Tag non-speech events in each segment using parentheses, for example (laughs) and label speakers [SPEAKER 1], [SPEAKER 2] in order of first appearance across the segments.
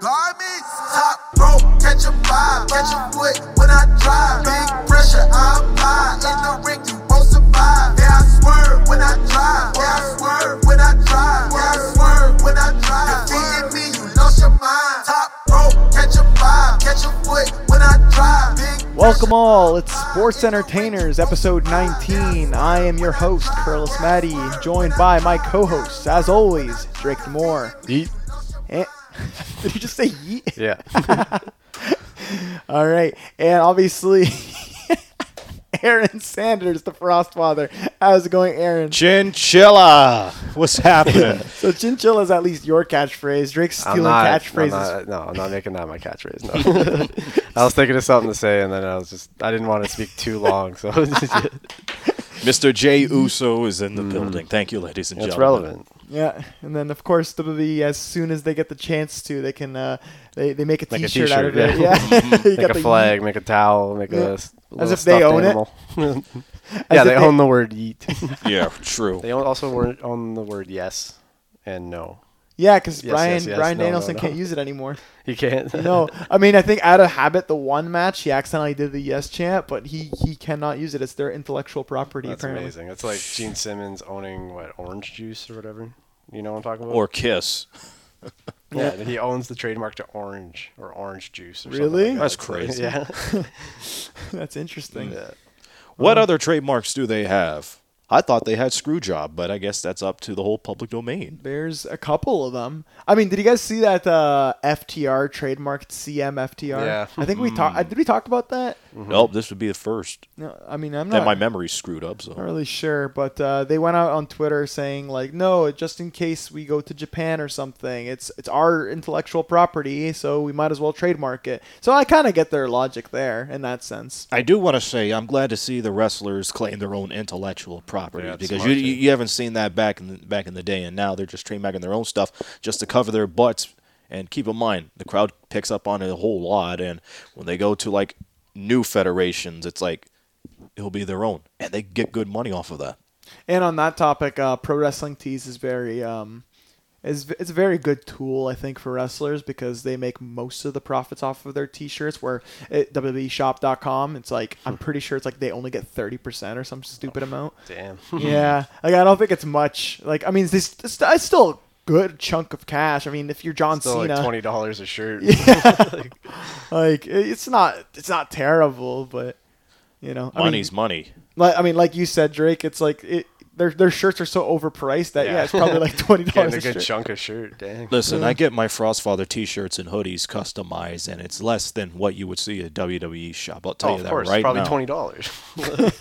[SPEAKER 1] Garments, top rope, catch a vibe, catch a foot when I drive. Big pressure, I apply. In the ring, you won't survive. Yeah, I swerve when I drive. Yeah, I swerve when I drive. Yeah, I swerve when I drive. Defeating me, you lost your mind. Top rope, catch a vibe, catch a foot when I drive.
[SPEAKER 2] Welcome all, it's Sports Entertainers, episode 19. I am your host, Kurlis Matty, joined by my co-hosts, as always, Drake Moore.
[SPEAKER 3] Yeet.
[SPEAKER 2] And, (laughs) did you just say yeet?
[SPEAKER 3] Yeah. (laughs)
[SPEAKER 2] All right, and obviously, (laughs) (laughs) Aaron Sanders, the Frost Father. How's it going, Aaron?
[SPEAKER 4] Chinchilla. What's happening? (laughs)
[SPEAKER 2] So chinchilla is at least your catchphrase. Drake's
[SPEAKER 3] I'm
[SPEAKER 2] stealing
[SPEAKER 3] not,
[SPEAKER 2] catchphrases.
[SPEAKER 3] I'm not, no, I'm not making that my catchphrase. No. (laughs) I was thinking of something to say, and then I was just, I didn't want to speak too long, so
[SPEAKER 4] Mr. Jay Uso is in the building. Thank you, ladies and
[SPEAKER 3] it's
[SPEAKER 4] gentlemen.
[SPEAKER 3] That's relevant.
[SPEAKER 2] Yeah, and then of course WWE, as soon as they get the chance to, they can uh, they they make a
[SPEAKER 3] Make a
[SPEAKER 2] T-shirt out of
[SPEAKER 3] t-shirt,
[SPEAKER 2] it.
[SPEAKER 3] yeah.
[SPEAKER 2] Yeah,
[SPEAKER 3] Make a
[SPEAKER 2] the
[SPEAKER 3] flag, make a towel, make
[SPEAKER 2] Yeah.
[SPEAKER 3] a s- little
[SPEAKER 2] if they own it.
[SPEAKER 3] animal. (laughs) (laughs)
[SPEAKER 2] As
[SPEAKER 3] yeah, they
[SPEAKER 2] they-
[SPEAKER 3] own the word yeet. (laughs)
[SPEAKER 4] Yeah, true.
[SPEAKER 3] they also own the word yes and no.
[SPEAKER 2] Yeah, because
[SPEAKER 3] Yes,
[SPEAKER 2] Brian
[SPEAKER 3] yes, yes,
[SPEAKER 2] Brian
[SPEAKER 3] no, no,
[SPEAKER 2] Danielson
[SPEAKER 3] no.
[SPEAKER 2] can't use it anymore.
[SPEAKER 3] He can't.
[SPEAKER 2] No, I mean I think out of habit, the one match he accidentally did the yes chant, but he he cannot use it. It's their intellectual property.
[SPEAKER 3] That's
[SPEAKER 2] apparently.
[SPEAKER 3] amazing. It's like Gene Simmons owning what orange juice or whatever. You know what I'm talking about?
[SPEAKER 4] Or Kiss.
[SPEAKER 3] Yeah, he owns the trademark to orange or orange juice. Or
[SPEAKER 2] Really?
[SPEAKER 3] Something like
[SPEAKER 4] That's
[SPEAKER 3] that. So,
[SPEAKER 4] crazy.
[SPEAKER 3] Yeah. (laughs) (laughs)
[SPEAKER 2] That's interesting.
[SPEAKER 3] yeah.
[SPEAKER 4] What other trademarks do they have? I thought they had Screwjob, but I guess that's up to the whole public domain.
[SPEAKER 2] There's a couple of them. I mean, did you guys see that uh, FTR trademarked CM FTR?
[SPEAKER 3] Yeah.
[SPEAKER 2] I think we talked. Did we talk about that?
[SPEAKER 4] Nope, this would be the first.
[SPEAKER 2] No, I mean I'm
[SPEAKER 4] Then
[SPEAKER 2] not.
[SPEAKER 4] my memory's screwed up, so.
[SPEAKER 2] Not really sure, but uh, they went out on Twitter saying like, no, just in case we go to Japan or something, it's it's our intellectual property, so we might as well trademark it. So I kind of get their logic there in that sense.
[SPEAKER 4] I do want to say I'm glad to see the wrestlers claim their own intellectual property
[SPEAKER 3] Yeah,
[SPEAKER 4] because you, you you haven't seen that back in the, back in the day, and now they're just trademarking their own stuff just to cover their butts. And keep in mind, the crowd picks up on it a whole lot, and when they go to like new federations, it's like it'll be their own, and they get good money off of that.
[SPEAKER 2] And on that topic, uh, Pro Wrestling Tees is very um, is it's a very good tool I think for wrestlers because they make most of the profits off of their T-shirts. Where at WWEShop.com, it's like I'm pretty sure it's like they only get thirty percent or some stupid amount.
[SPEAKER 3] Damn. (laughs) (laughs)
[SPEAKER 2] yeah, like I don't think it's much. Like I mean, this it's, it's still a good chunk of cash. I mean, if you're John
[SPEAKER 3] Still
[SPEAKER 2] Cena,
[SPEAKER 3] like twenty dollars a shirt. (laughs) Yeah. (laughs)
[SPEAKER 2] like it's not it's not terrible, but you know, I mean,
[SPEAKER 4] Money's money.
[SPEAKER 2] like I mean, like you said, Drake, it's like it. Their, their shirts are so overpriced that yeah,
[SPEAKER 3] Yeah.
[SPEAKER 2] it's probably like twenty (laughs) dollars.
[SPEAKER 3] a
[SPEAKER 2] a
[SPEAKER 3] good
[SPEAKER 2] shirt.
[SPEAKER 3] chunk of shirt. Dang.
[SPEAKER 4] Listen, I get my Frostfather T-shirts and hoodies customized, and it's less than what you would see at WWE shop. I'll tell
[SPEAKER 3] Oh,
[SPEAKER 4] you
[SPEAKER 3] of
[SPEAKER 4] that
[SPEAKER 3] course.
[SPEAKER 4] right
[SPEAKER 3] Probably
[SPEAKER 4] now.
[SPEAKER 3] twenty dollars.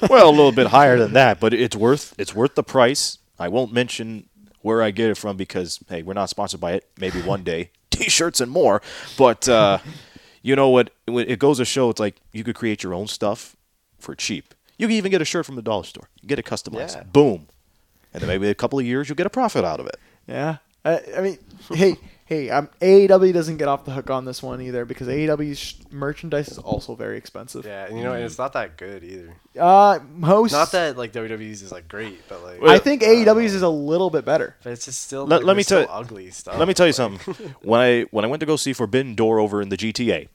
[SPEAKER 4] well, a little bit higher than that, but it's worth it's worth the price. I won't mention where I get it from because hey, we're not sponsored by it. Maybe one day, (laughs) T-shirts and more. But uh, you know what? When It goes to show it's like you could create your own stuff for cheap. You can even get a shirt from the dollar store. Get it customized.
[SPEAKER 3] Yeah.
[SPEAKER 4] Boom. And then maybe a couple of years you'll get a profit out of it.
[SPEAKER 2] Yeah, I, I mean, hey, hey, um, AEW doesn't get off the hook on this one either because AEW's merchandise is also very expensive.
[SPEAKER 3] yeah, and you know, and it's not that good either.
[SPEAKER 2] Uh, most
[SPEAKER 3] Not that like WWE's is like great, but like
[SPEAKER 2] I think AEW's is a little bit better.
[SPEAKER 3] but it's just still
[SPEAKER 4] Let-
[SPEAKER 3] like,
[SPEAKER 4] let me tell-
[SPEAKER 3] ugly stuff.
[SPEAKER 4] Let me tell you
[SPEAKER 3] like-
[SPEAKER 4] something. (laughs) when I when I went to go see Forbidden Door over in the GTA,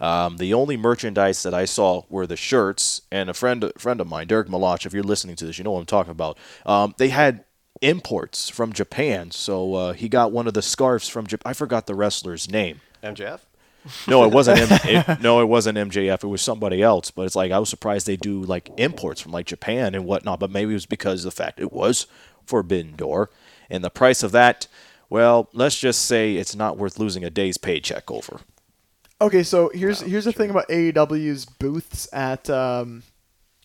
[SPEAKER 4] um, the only merchandise that I saw were the shirts. And a friend a friend of mine, Derek Malach, if you're listening to this, you know what I'm talking about. Um, they had imports from Japan, so uh, he got one of the scarves from Japan. I forgot the wrestler's name.
[SPEAKER 3] MJF.
[SPEAKER 4] No, it wasn't. M- it, no, it wasn't MJF. It was somebody else. But it's like I was surprised they do like imports from like Japan and whatnot. But maybe it was because of the fact it was Forbidden Door, and the price of that. Well, let's just say it's not worth losing a day's paycheck over.
[SPEAKER 2] Okay, so here's here's the thing about AEW's booths at um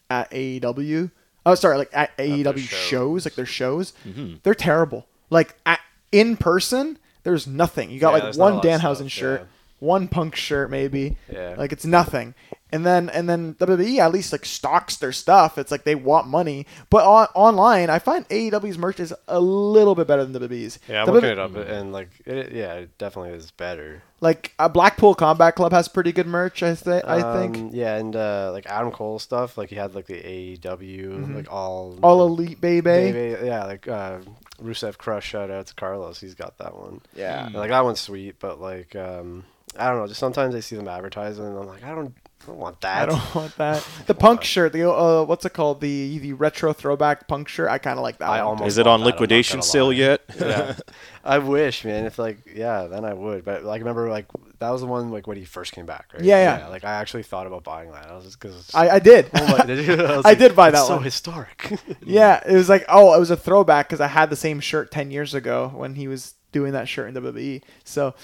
[SPEAKER 2] at AEW. Oh, sorry, like at AEW shows.
[SPEAKER 3] shows.
[SPEAKER 2] like their shows.
[SPEAKER 4] Mm-hmm.
[SPEAKER 2] They're terrible. Like at, in person, there's nothing. You got
[SPEAKER 3] Yeah,
[SPEAKER 2] like
[SPEAKER 3] there's not a
[SPEAKER 2] one Danhausen shirt,
[SPEAKER 3] yeah.
[SPEAKER 2] One Punk shirt, maybe.
[SPEAKER 3] Yeah.
[SPEAKER 2] Like it's nothing. And then and then WWE at least like stocks their stuff. It's like they want money. But on, online, I find AEW's merch is a little bit better than WWE's.
[SPEAKER 3] Yeah, I'm
[SPEAKER 2] WWE
[SPEAKER 3] looking it up, and like, it, yeah, it definitely is better.
[SPEAKER 2] Like uh, Blackpool Combat Club has pretty good merch. I, th- I think
[SPEAKER 3] Um, yeah, and uh, like Adam Cole stuff, like he had like the AEW, like all
[SPEAKER 2] Mm-hmm. all elite baby.
[SPEAKER 3] Baby, yeah, like uh, Rusev Crush. Shout out to Carlos, he's got that one.
[SPEAKER 2] Yeah.
[SPEAKER 3] And, like that one's sweet, but like um, I don't know. Just sometimes I see them advertising, and I'm like, I don't, I don't want that.
[SPEAKER 2] I don't (laughs) want that. (laughs) The punk shirt, the uh, what's it called? The the retro throwback punk shirt. I kind of like that.
[SPEAKER 3] I
[SPEAKER 2] one.
[SPEAKER 3] almost
[SPEAKER 4] Is it on
[SPEAKER 3] that,
[SPEAKER 4] liquidation
[SPEAKER 3] gonna
[SPEAKER 4] sale yet? (laughs)
[SPEAKER 3] yeah. I wish, man. If like, yeah, then I would. But like, remember, like that was the one like when he first came back, right?
[SPEAKER 2] Yeah, yeah.
[SPEAKER 3] Like I actually thought about buying that. I was just because.
[SPEAKER 2] I, I did.
[SPEAKER 3] Oh my, did you? was
[SPEAKER 2] I did buy
[SPEAKER 3] "It's
[SPEAKER 2] that
[SPEAKER 3] so historic.
[SPEAKER 2] yeah, it was like oh, it was a throwback because I had the same shirt ten years ago when he was doing that shirt in WWE. So,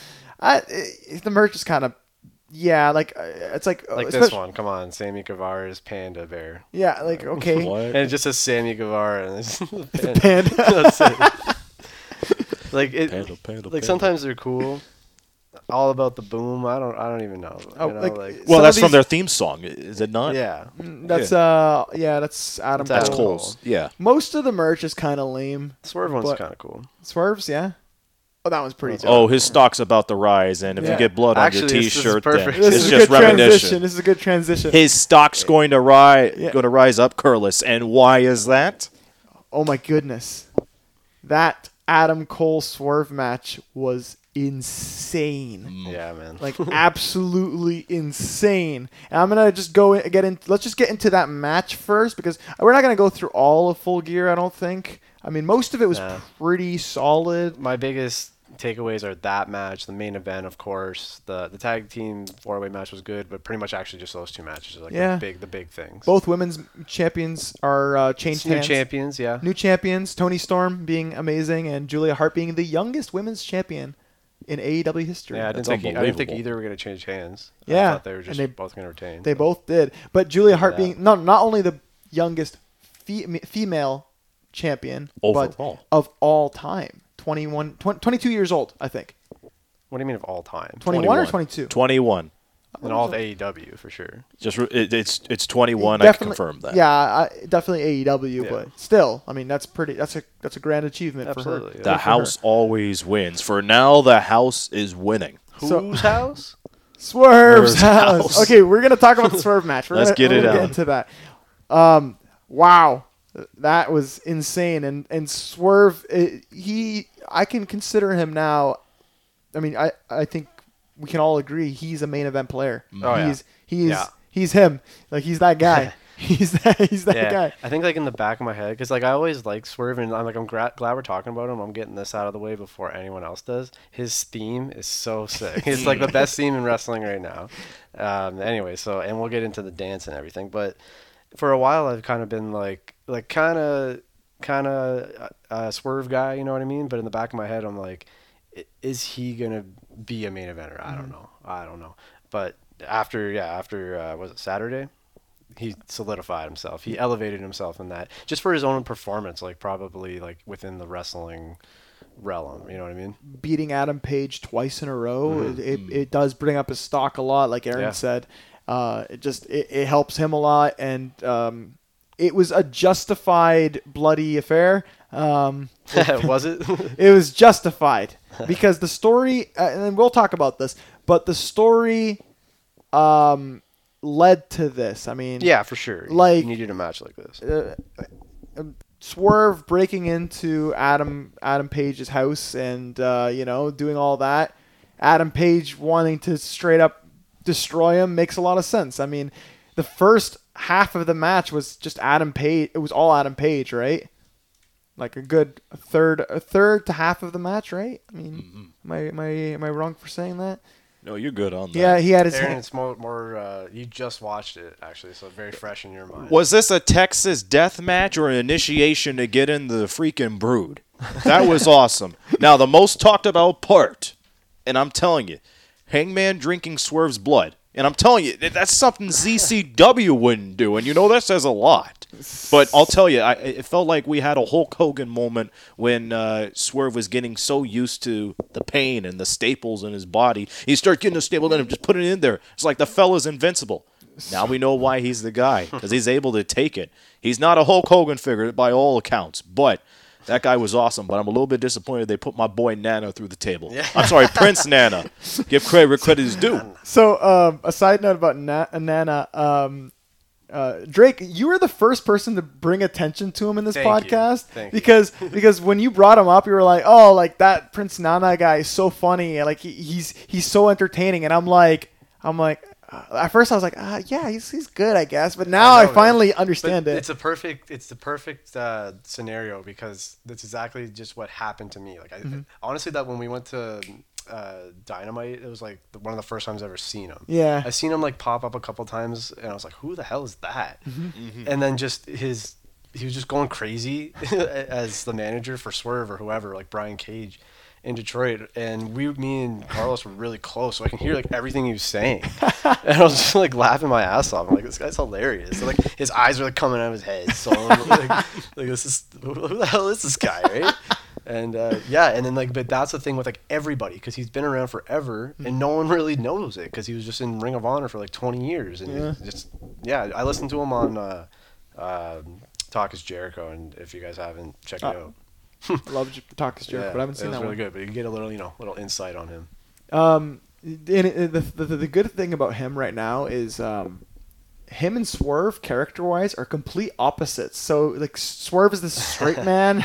[SPEAKER 2] I it, the merch is kind of yeah, like uh, it's like
[SPEAKER 3] like this one. Come on, Sammy Guevara's Panda Bear.
[SPEAKER 2] Yeah, like okay, (laughs)
[SPEAKER 4] What?
[SPEAKER 3] And it just says Sammy Guevara and it's (laughs)
[SPEAKER 2] the panda. (laughs)
[SPEAKER 3] That's it. like it,
[SPEAKER 4] Panda, panda,
[SPEAKER 3] like
[SPEAKER 4] panda.
[SPEAKER 3] sometimes they're cool. All about the boom. I don't. I don't even know.
[SPEAKER 2] Oh,
[SPEAKER 3] you know,
[SPEAKER 2] like-
[SPEAKER 3] like,
[SPEAKER 4] Well, that's
[SPEAKER 2] of
[SPEAKER 4] from their theme song, is it not?
[SPEAKER 3] yeah.
[SPEAKER 2] That's uh yeah, that's Adam.
[SPEAKER 3] That's
[SPEAKER 4] That's
[SPEAKER 2] Cole.
[SPEAKER 4] Cole's. Yeah.
[SPEAKER 2] Most of the merch is kind of lame.
[SPEAKER 3] Swerve one's
[SPEAKER 2] But-
[SPEAKER 3] kind of cool.
[SPEAKER 2] Swerves, yeah. Oh, that one's pretty.
[SPEAKER 4] Oh, his stock's about to rise, and if
[SPEAKER 2] Yeah.
[SPEAKER 4] you get blood on
[SPEAKER 3] Actually,
[SPEAKER 4] your
[SPEAKER 3] this- this is
[SPEAKER 4] T-shirt, then.
[SPEAKER 2] This
[SPEAKER 4] it's
[SPEAKER 2] is a
[SPEAKER 4] just
[SPEAKER 2] good transition.
[SPEAKER 4] reminiscent.
[SPEAKER 2] This is a good transition.
[SPEAKER 4] His stock's going to rise,
[SPEAKER 2] Yeah.
[SPEAKER 4] going to rise up, Kurlis, and why is that?
[SPEAKER 2] Oh my goodness. That Adam Cole swerve match was insane. Mm.
[SPEAKER 3] Yeah, man.
[SPEAKER 2] Like (laughs) absolutely insane. And I'm gonna just go in, get in. Let's just get into that match first because we're not gonna go through all of Full Gear. I don't think. I mean, most of it was
[SPEAKER 3] Nah.
[SPEAKER 2] pretty solid.
[SPEAKER 3] my biggest takeaways are that match, the main event, of course. The the tag team four way match was good, but pretty much actually just those two matches are like
[SPEAKER 2] Yeah.
[SPEAKER 3] the big the big things.
[SPEAKER 2] Both women's champions are uh, changed
[SPEAKER 3] new
[SPEAKER 2] hands.
[SPEAKER 3] champions, yeah.
[SPEAKER 2] New champions. Toni Storm being amazing and Julia Hart being the youngest women's champion in AEW history.
[SPEAKER 3] yeah, I didn't think I didn't think either were gonna change hands.
[SPEAKER 2] Yeah,
[SPEAKER 3] I thought they were
[SPEAKER 2] and
[SPEAKER 3] just
[SPEAKER 2] they-
[SPEAKER 3] both gonna retain.
[SPEAKER 2] They both did. But Julia Hart
[SPEAKER 3] Yeah.
[SPEAKER 2] being no, not only the youngest fe- female champion,
[SPEAKER 4] Overall.
[SPEAKER 2] but of all time. 21, 20 22 years old, I think.
[SPEAKER 3] What do you mean of all time?
[SPEAKER 2] 21, or 22?
[SPEAKER 4] 21.
[SPEAKER 3] In all of AEW for sure.
[SPEAKER 4] Just it, it's it's 21. I can
[SPEAKER 2] Definitely-
[SPEAKER 4] confirm that.
[SPEAKER 2] Yeah, I, definitely AEW,
[SPEAKER 3] Yeah.
[SPEAKER 2] but still, I mean, that's pretty. That's a that's a grand achievement
[SPEAKER 3] Absolutely,
[SPEAKER 2] for her.
[SPEAKER 3] yeah.
[SPEAKER 4] The
[SPEAKER 2] for
[SPEAKER 4] house
[SPEAKER 2] her.
[SPEAKER 4] always wins. For now, the house is winning.
[SPEAKER 2] So-
[SPEAKER 3] Whose (laughs) house?
[SPEAKER 2] Swerve's
[SPEAKER 4] Swerve's
[SPEAKER 2] house.
[SPEAKER 4] house.
[SPEAKER 2] Okay, we're gonna talk about the Swerve match. We're
[SPEAKER 4] Let's
[SPEAKER 2] gonna,
[SPEAKER 4] get
[SPEAKER 2] we're
[SPEAKER 4] it
[SPEAKER 2] gonna
[SPEAKER 4] out.
[SPEAKER 2] Get into that. Um, wow, that was insane. And and Swerve, it, he, I can consider him now. I mean, I I think we can all agree he's a main event player.
[SPEAKER 3] Oh, yeah.
[SPEAKER 2] he's he's
[SPEAKER 3] Yeah.
[SPEAKER 2] he's him. Like he's that guy. (laughs) he's that he's that
[SPEAKER 3] yeah,
[SPEAKER 2] guy.
[SPEAKER 3] I think like in the back of my head, because like I always like Swerve, and I'm like I'm gra- glad we're talking about him. I'm getting this out of the way before anyone else does. His theme is so sick. it's like the best theme in wrestling right now. Um, anyway, so and we'll get into the dance and everything, but for a while I've kind of been like like kind of kind of a Swerve guy, you know what I mean? But in the back of my head, I'm like, is he gonna be a main eventer? I don't mm-hmm. know. I don't know. But after yeah, after uh, was it Saturday? he solidified himself. He elevated himself in that just for his own performance, like probably like within the wrestling realm. You know what I mean?
[SPEAKER 2] beating Adam Page twice in a row, mm-hmm. it, it, mm. it does bring up his stock a lot. Like Aaron
[SPEAKER 3] Yeah.
[SPEAKER 2] said, uh, it just it, it helps him a lot, and um, it was a justified bloody affair. Um, (laughs)
[SPEAKER 3] was it? (laughs)
[SPEAKER 2] it was justified because the story, uh, and we'll talk about this, but the story um, led to this. I mean,
[SPEAKER 3] yeah, for sure.
[SPEAKER 2] Like-
[SPEAKER 3] you needed a match like this.
[SPEAKER 2] uh, Swerve breaking into Adam Adam Page's house and uh, you know doing all that. Adam Page wanting to straight up destroy him makes a lot of sense. I mean, the first half of the match was just Adam Page. It was all Adam Page, right? Like a good third, a third to half of the match, right? I mean, am I am I am I wrong for saying that?
[SPEAKER 4] No, you're good on that.
[SPEAKER 2] Yeah, he had his.
[SPEAKER 3] Aaron,
[SPEAKER 2] hand-
[SPEAKER 3] it's more more. Uh, you just watched it actually, so very fresh in your mind.
[SPEAKER 4] Was this a Texas death match or an initiation to get in the freaking brood? That was (laughs) awesome. Now, the most talked about part, and I'm telling you, Hangman drinking Swerve's blood. And I'm telling you, that's something ZCW wouldn't do. And you know, that says a lot. But I'll tell you, I, it felt like we had a Hulk Hogan moment when uh, Swerve was getting so used to the pain and the staples in his body. He started getting the staple in and just putting it in there. It's like the fella's invincible. Now we know why he's the guy because he's able to take it. He's not a Hulk Hogan figure by all accounts, but that guy was awesome. But I'm a little bit disappointed they put my boy Nana through the table. I'm sorry, Prince Nana. Give credit where credit is due.
[SPEAKER 2] So, um, a side note about Na- Nana. Um, uh, Drake, you were the first person to bring attention to him in this
[SPEAKER 3] Thank you.
[SPEAKER 2] podcast
[SPEAKER 3] Thank you.
[SPEAKER 2] because (laughs) because when you brought him up, you were like, "Oh, like that Prince Nana guy is so funny, like he, he's he's so entertaining." And I'm like, I'm like, uh, at first I was like, uh, "Yeah, he's he's good, I guess," but now I,
[SPEAKER 3] know, man.
[SPEAKER 2] finally
[SPEAKER 3] But
[SPEAKER 2] understand it.
[SPEAKER 3] It's a perfect. It's the perfect uh, scenario because that's exactly just what happened to me. Like, I,
[SPEAKER 2] Mm-hmm.
[SPEAKER 3] honestly, that when we went to uh, Dynamite, it was like one of the first times I've ever seen him.
[SPEAKER 2] Yeah.
[SPEAKER 3] I seen him like pop up a couple times, and I was like, "Who the hell is that?"
[SPEAKER 2] Mm-hmm.
[SPEAKER 3] And then just his, he was just going crazy (laughs) as the manager for Swerve or whoever, like Brian Cage. In Detroit, and we, me and Carlos were really close, so I can hear like everything he was saying, (laughs) and I was just like laughing my ass off. I'm like, this guy's hilarious. So, like his eyes were like coming out of his head. So (laughs) like, like this is who the hell is this guy, right? And uh, yeah, and then like, but that's the thing with like everybody because he's been around forever, and no one really knows it because he was just in Ring of Honor for like 20 years, and
[SPEAKER 2] Yeah.
[SPEAKER 3] just yeah. I listened to him on uh, um Talk is Jericho, and if you guys haven't, check it
[SPEAKER 2] Uh,
[SPEAKER 3] out. (laughs)
[SPEAKER 2] Love J- Talk is Jerk,
[SPEAKER 3] yeah,
[SPEAKER 2] but I haven't seen that
[SPEAKER 3] really
[SPEAKER 2] one.
[SPEAKER 3] good. But you can get a little, you know, little insight on him.
[SPEAKER 2] Um, and the, the the good thing about him right now is um, him and Swerve character wise are complete opposites. So like Swerve is this straight (laughs) man.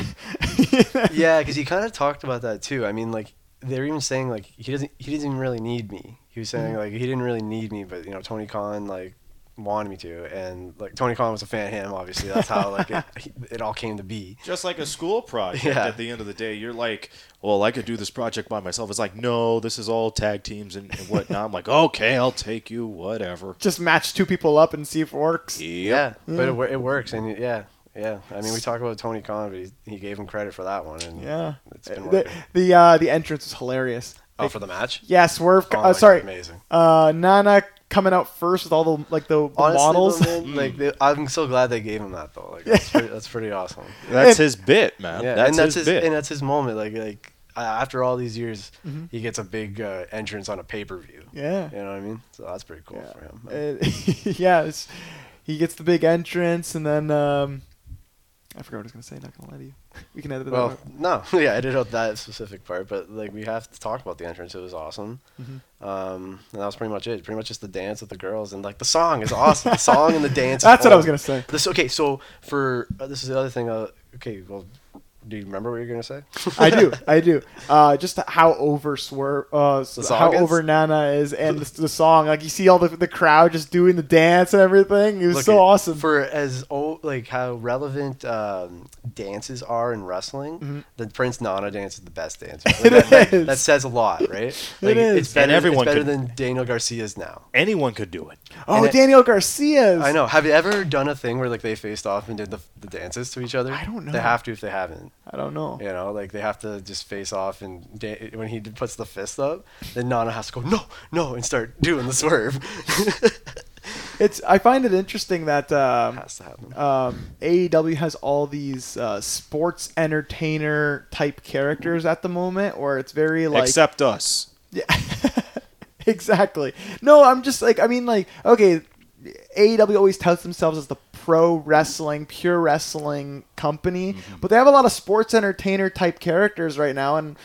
[SPEAKER 2] (laughs)
[SPEAKER 3] yeah, because he kind of talked about that too. I mean, like they're even saying like he doesn't he doesn't even really need me. He was saying like he didn't really need me, but you know Tony Khan like wanted me to, and like Tony Khan was a fan of him. Obviously, that's how like it, (laughs) it all came to be.
[SPEAKER 4] Just like a school project.
[SPEAKER 3] Yeah.
[SPEAKER 4] At the end of the day, you're like, "Well, I could do this project by myself." It's like, no, this is all tag teams and, and whatnot. I'm like, (laughs) okay, I'll take you, whatever.
[SPEAKER 2] Just match two people up and see if it works.
[SPEAKER 3] Yeah, but it, it works, and yeah, yeah. I mean, we talk about Tony Khan, but he, he gave him credit for that one, and
[SPEAKER 2] Yeah.
[SPEAKER 3] it's been
[SPEAKER 2] The
[SPEAKER 3] working.
[SPEAKER 2] the uh, the entrance was hilarious.
[SPEAKER 3] oh, for the match.
[SPEAKER 2] Yeah, Swerve.
[SPEAKER 3] Oh,
[SPEAKER 2] uh, sorry,
[SPEAKER 3] amazing.
[SPEAKER 2] uh, Nana coming out first with all the like the, the
[SPEAKER 3] Honestly,
[SPEAKER 2] models.
[SPEAKER 3] though, (laughs) man, like they, I'm so glad they gave him that though. Like that's, pretty, that's pretty awesome. (laughs)
[SPEAKER 4] That's
[SPEAKER 2] And-
[SPEAKER 4] his bit, man.
[SPEAKER 3] Yeah,
[SPEAKER 4] that's,
[SPEAKER 3] and that's
[SPEAKER 4] his,
[SPEAKER 3] his,
[SPEAKER 4] bit.
[SPEAKER 3] and that's his moment. Like like uh, after all these years,
[SPEAKER 2] Mm-hmm.
[SPEAKER 3] he gets a big uh, entrance on a pay per view.
[SPEAKER 2] yeah.
[SPEAKER 3] You know what I mean? So that's pretty cool for him.
[SPEAKER 2] Uh, (laughs) yeah, it's, he gets the big entrance, and then um, I forgot what I was gonna say. Not gonna lie to you. (laughs) We can edit that
[SPEAKER 3] Well,
[SPEAKER 2] out.
[SPEAKER 3] no, yeah, I did out that specific part, but like we have to talk about the entrance. It was awesome,
[SPEAKER 2] Mm-hmm.
[SPEAKER 3] um, and that was pretty much it. Pretty much just the dance with the girls, and like the song is awesome. the (laughs) song and the dance.
[SPEAKER 2] That's what I was gonna say.
[SPEAKER 3] This okay. So for uh, this is the other thing. Uh, okay, well, do you remember what you're gonna say? (laughs)
[SPEAKER 2] I do, I do. Uh, just how over Swerve, uh, s-
[SPEAKER 3] The song
[SPEAKER 2] how
[SPEAKER 3] is?
[SPEAKER 2] over Nana is, and the, the song. Like you see all the the crowd just doing the dance and everything. It was
[SPEAKER 3] Look
[SPEAKER 2] so
[SPEAKER 3] at-
[SPEAKER 2] awesome.
[SPEAKER 3] For as oh, like how relevant um, dances are in wrestling, the Prince Nana dance is the best dance. (laughs) Like,
[SPEAKER 2] Mm-hmm. It
[SPEAKER 3] that, that-
[SPEAKER 2] is.
[SPEAKER 3] that says a lot, right? Like,
[SPEAKER 2] is.
[SPEAKER 3] It's better,
[SPEAKER 4] And everyone
[SPEAKER 3] it's better
[SPEAKER 4] could-
[SPEAKER 3] than Daniel Garcia's now.
[SPEAKER 4] Anyone could do it.
[SPEAKER 2] oh,
[SPEAKER 3] and it-
[SPEAKER 2] Daniel Garcia's.
[SPEAKER 3] I know. Have you ever done a thing where like they faced off and did the, the dances to each other?
[SPEAKER 2] I don't know.
[SPEAKER 3] They have to if they haven't.
[SPEAKER 2] I don't know.
[SPEAKER 3] You know, like they have to just face off, and da- when he puts the fist up, then Nana has to go no, no, and start doing the swerve. (laughs)
[SPEAKER 2] It's. I find it interesting that um,
[SPEAKER 3] has to happen.
[SPEAKER 2] um, AEW has all these uh, sports entertainer type characters at the moment, where it's very like
[SPEAKER 4] Except us.
[SPEAKER 2] Yeah. (laughs) exactly. No, I'm just like I mean like okay, AEW always touts themselves as the pro wrestling, pure wrestling company, but they have a lot of sports entertainer type characters right now and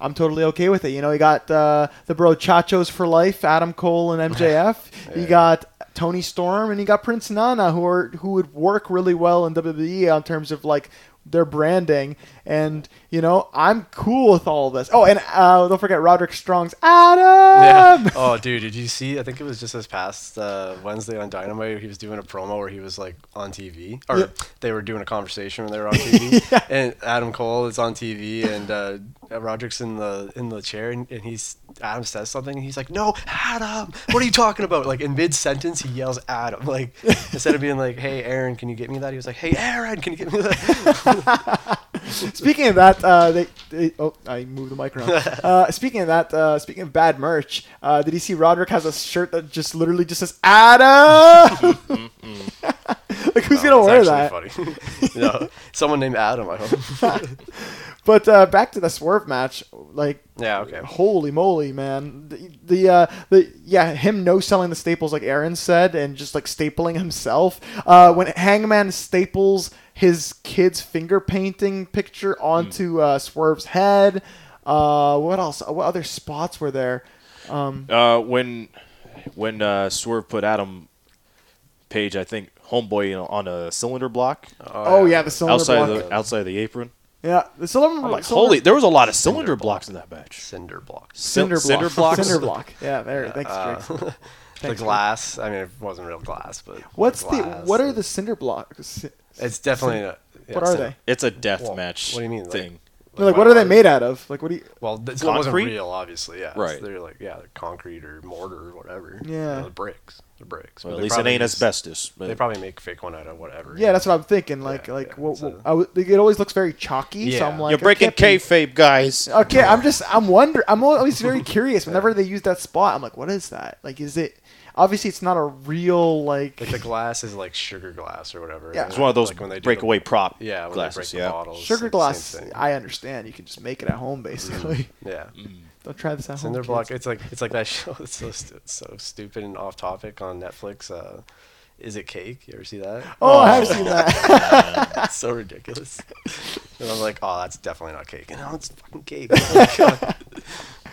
[SPEAKER 2] I'm totally okay with it. You know, you got uh, the bro Chachos for life, Adam Cole and MJF. (laughs) You got Toni Storm and you got Prince Nana who are who would work really well in WWE in terms of like their branding and you know I'm cool with all this. Oh, and uh, don't forget Roderick Strong's Adam.
[SPEAKER 3] Yeah. (laughs) Oh, dude, did you see? I think it was just this past uh, Wednesday on Dynamite. He was doing a promo where he was like on TV, or
[SPEAKER 2] Yeah.
[SPEAKER 3] they were doing a conversation when they were on (laughs) TV. And Adam Cole is on TV, and uh, Roderick's in the in the chair, and, and he's Adam says something, and he's like, "No, Adam, what are you talking about?" Like in mid sentence, he yells Adam. Like instead of being like, "Hey, Aaron, can you get me that?" He was like, "Hey, Aaron, can you get me that?" (laughs) (laughs)
[SPEAKER 2] Speaking of that, uh, they, they oh I moved the mic around. (laughs) Uh, speaking of that, uh, speaking of bad merch, uh, did you see Roderick has a shirt that just literally just says Adam? (laughs) like who's gonna gonna wear that.
[SPEAKER 3] funny. know, someone named Adam. I hope.
[SPEAKER 2] But uh, back to the swerve match, like
[SPEAKER 3] yeah. Okay.
[SPEAKER 2] holy moly, man! The, the uh, the yeah, him no selling the staples like Aaron said, and just like stapling himself. Uh, when Hangman staples his kid's finger painting picture onto uh, Swerve's head. Uh, what else? What other spots were there? Um,
[SPEAKER 4] Uh, when when uh, Swerve put Adam Page, I think homeboy you know, on a cylinder block
[SPEAKER 2] oh yeah, the cylinder
[SPEAKER 4] outside
[SPEAKER 2] block.
[SPEAKER 4] of the outside of the apron.
[SPEAKER 2] yeah, the cylinder.
[SPEAKER 4] I'm like,
[SPEAKER 2] cylinder-
[SPEAKER 4] holy! There was a lot of cylinder blocks in that match.
[SPEAKER 3] Cinder blocks.
[SPEAKER 2] cinder block.
[SPEAKER 4] cinder blocks? (laughs)
[SPEAKER 2] Cinder block. Yeah, there. Thanks,
[SPEAKER 3] Uh, (laughs)
[SPEAKER 2] Drake.
[SPEAKER 3] the
[SPEAKER 2] Thanks,
[SPEAKER 3] glass. I mean, it wasn't real glass, but
[SPEAKER 2] What's the?
[SPEAKER 3] glass.
[SPEAKER 2] What are the cinder blocks?
[SPEAKER 3] It's definitely. A, yeah,
[SPEAKER 2] What are
[SPEAKER 3] cinder-
[SPEAKER 2] they?
[SPEAKER 4] It's a death
[SPEAKER 3] Well,
[SPEAKER 4] match.
[SPEAKER 3] what do you mean, like-
[SPEAKER 4] Thing.
[SPEAKER 2] Like, what are they made out of? Like, what do you?
[SPEAKER 3] Well, th- it wasn't real, obviously. Yeah,
[SPEAKER 4] Right.
[SPEAKER 3] They're like, yeah, they're concrete or mortar or whatever.
[SPEAKER 2] Yeah.
[SPEAKER 3] You know, the bricks. The bricks.
[SPEAKER 4] Well, at least it
[SPEAKER 3] probably
[SPEAKER 4] ain't
[SPEAKER 3] just-
[SPEAKER 4] asbestos. But
[SPEAKER 3] They probably make fake one out of whatever.
[SPEAKER 2] Yeah, that's what I'm thinking. Like,
[SPEAKER 3] Yeah,
[SPEAKER 2] like,
[SPEAKER 3] yeah,
[SPEAKER 2] what, what-
[SPEAKER 3] a-
[SPEAKER 2] I it always looks very chalky. So
[SPEAKER 3] Yeah.
[SPEAKER 2] I'm like,
[SPEAKER 4] you're breaking
[SPEAKER 2] can't be-
[SPEAKER 4] kayfabe, guys.
[SPEAKER 2] Okay, I'm just, I'm wonder, I'm always very (laughs) curious. Whenever they use that spot, I'm like, what is that? Like, is it? Obviously, it's not a real like.
[SPEAKER 3] Like the glass is like sugar glass or whatever.
[SPEAKER 2] Yeah.
[SPEAKER 4] It's one of those
[SPEAKER 3] like when they do
[SPEAKER 4] breakaway
[SPEAKER 3] the,
[SPEAKER 4] prop
[SPEAKER 3] Yeah, when
[SPEAKER 4] glasses.
[SPEAKER 3] they break
[SPEAKER 4] yeah.
[SPEAKER 3] the bottles.
[SPEAKER 2] Sugar
[SPEAKER 3] same-
[SPEAKER 2] glass. I understand. You can just make it at home, basically.
[SPEAKER 3] Yeah.
[SPEAKER 2] Don't try this at home.
[SPEAKER 3] Cinder
[SPEAKER 2] kids.
[SPEAKER 3] block. It's like it's like that (laughs) show. It's so stu- it's so stupid and off topic on Netflix. Uh, is it cake? You ever see that?
[SPEAKER 2] Oh, I have seen that. (laughs)
[SPEAKER 3] it's so ridiculous. and I'm like, oh, that's definitely not cake. (laughs) No, it's fucking cake. Oh my God.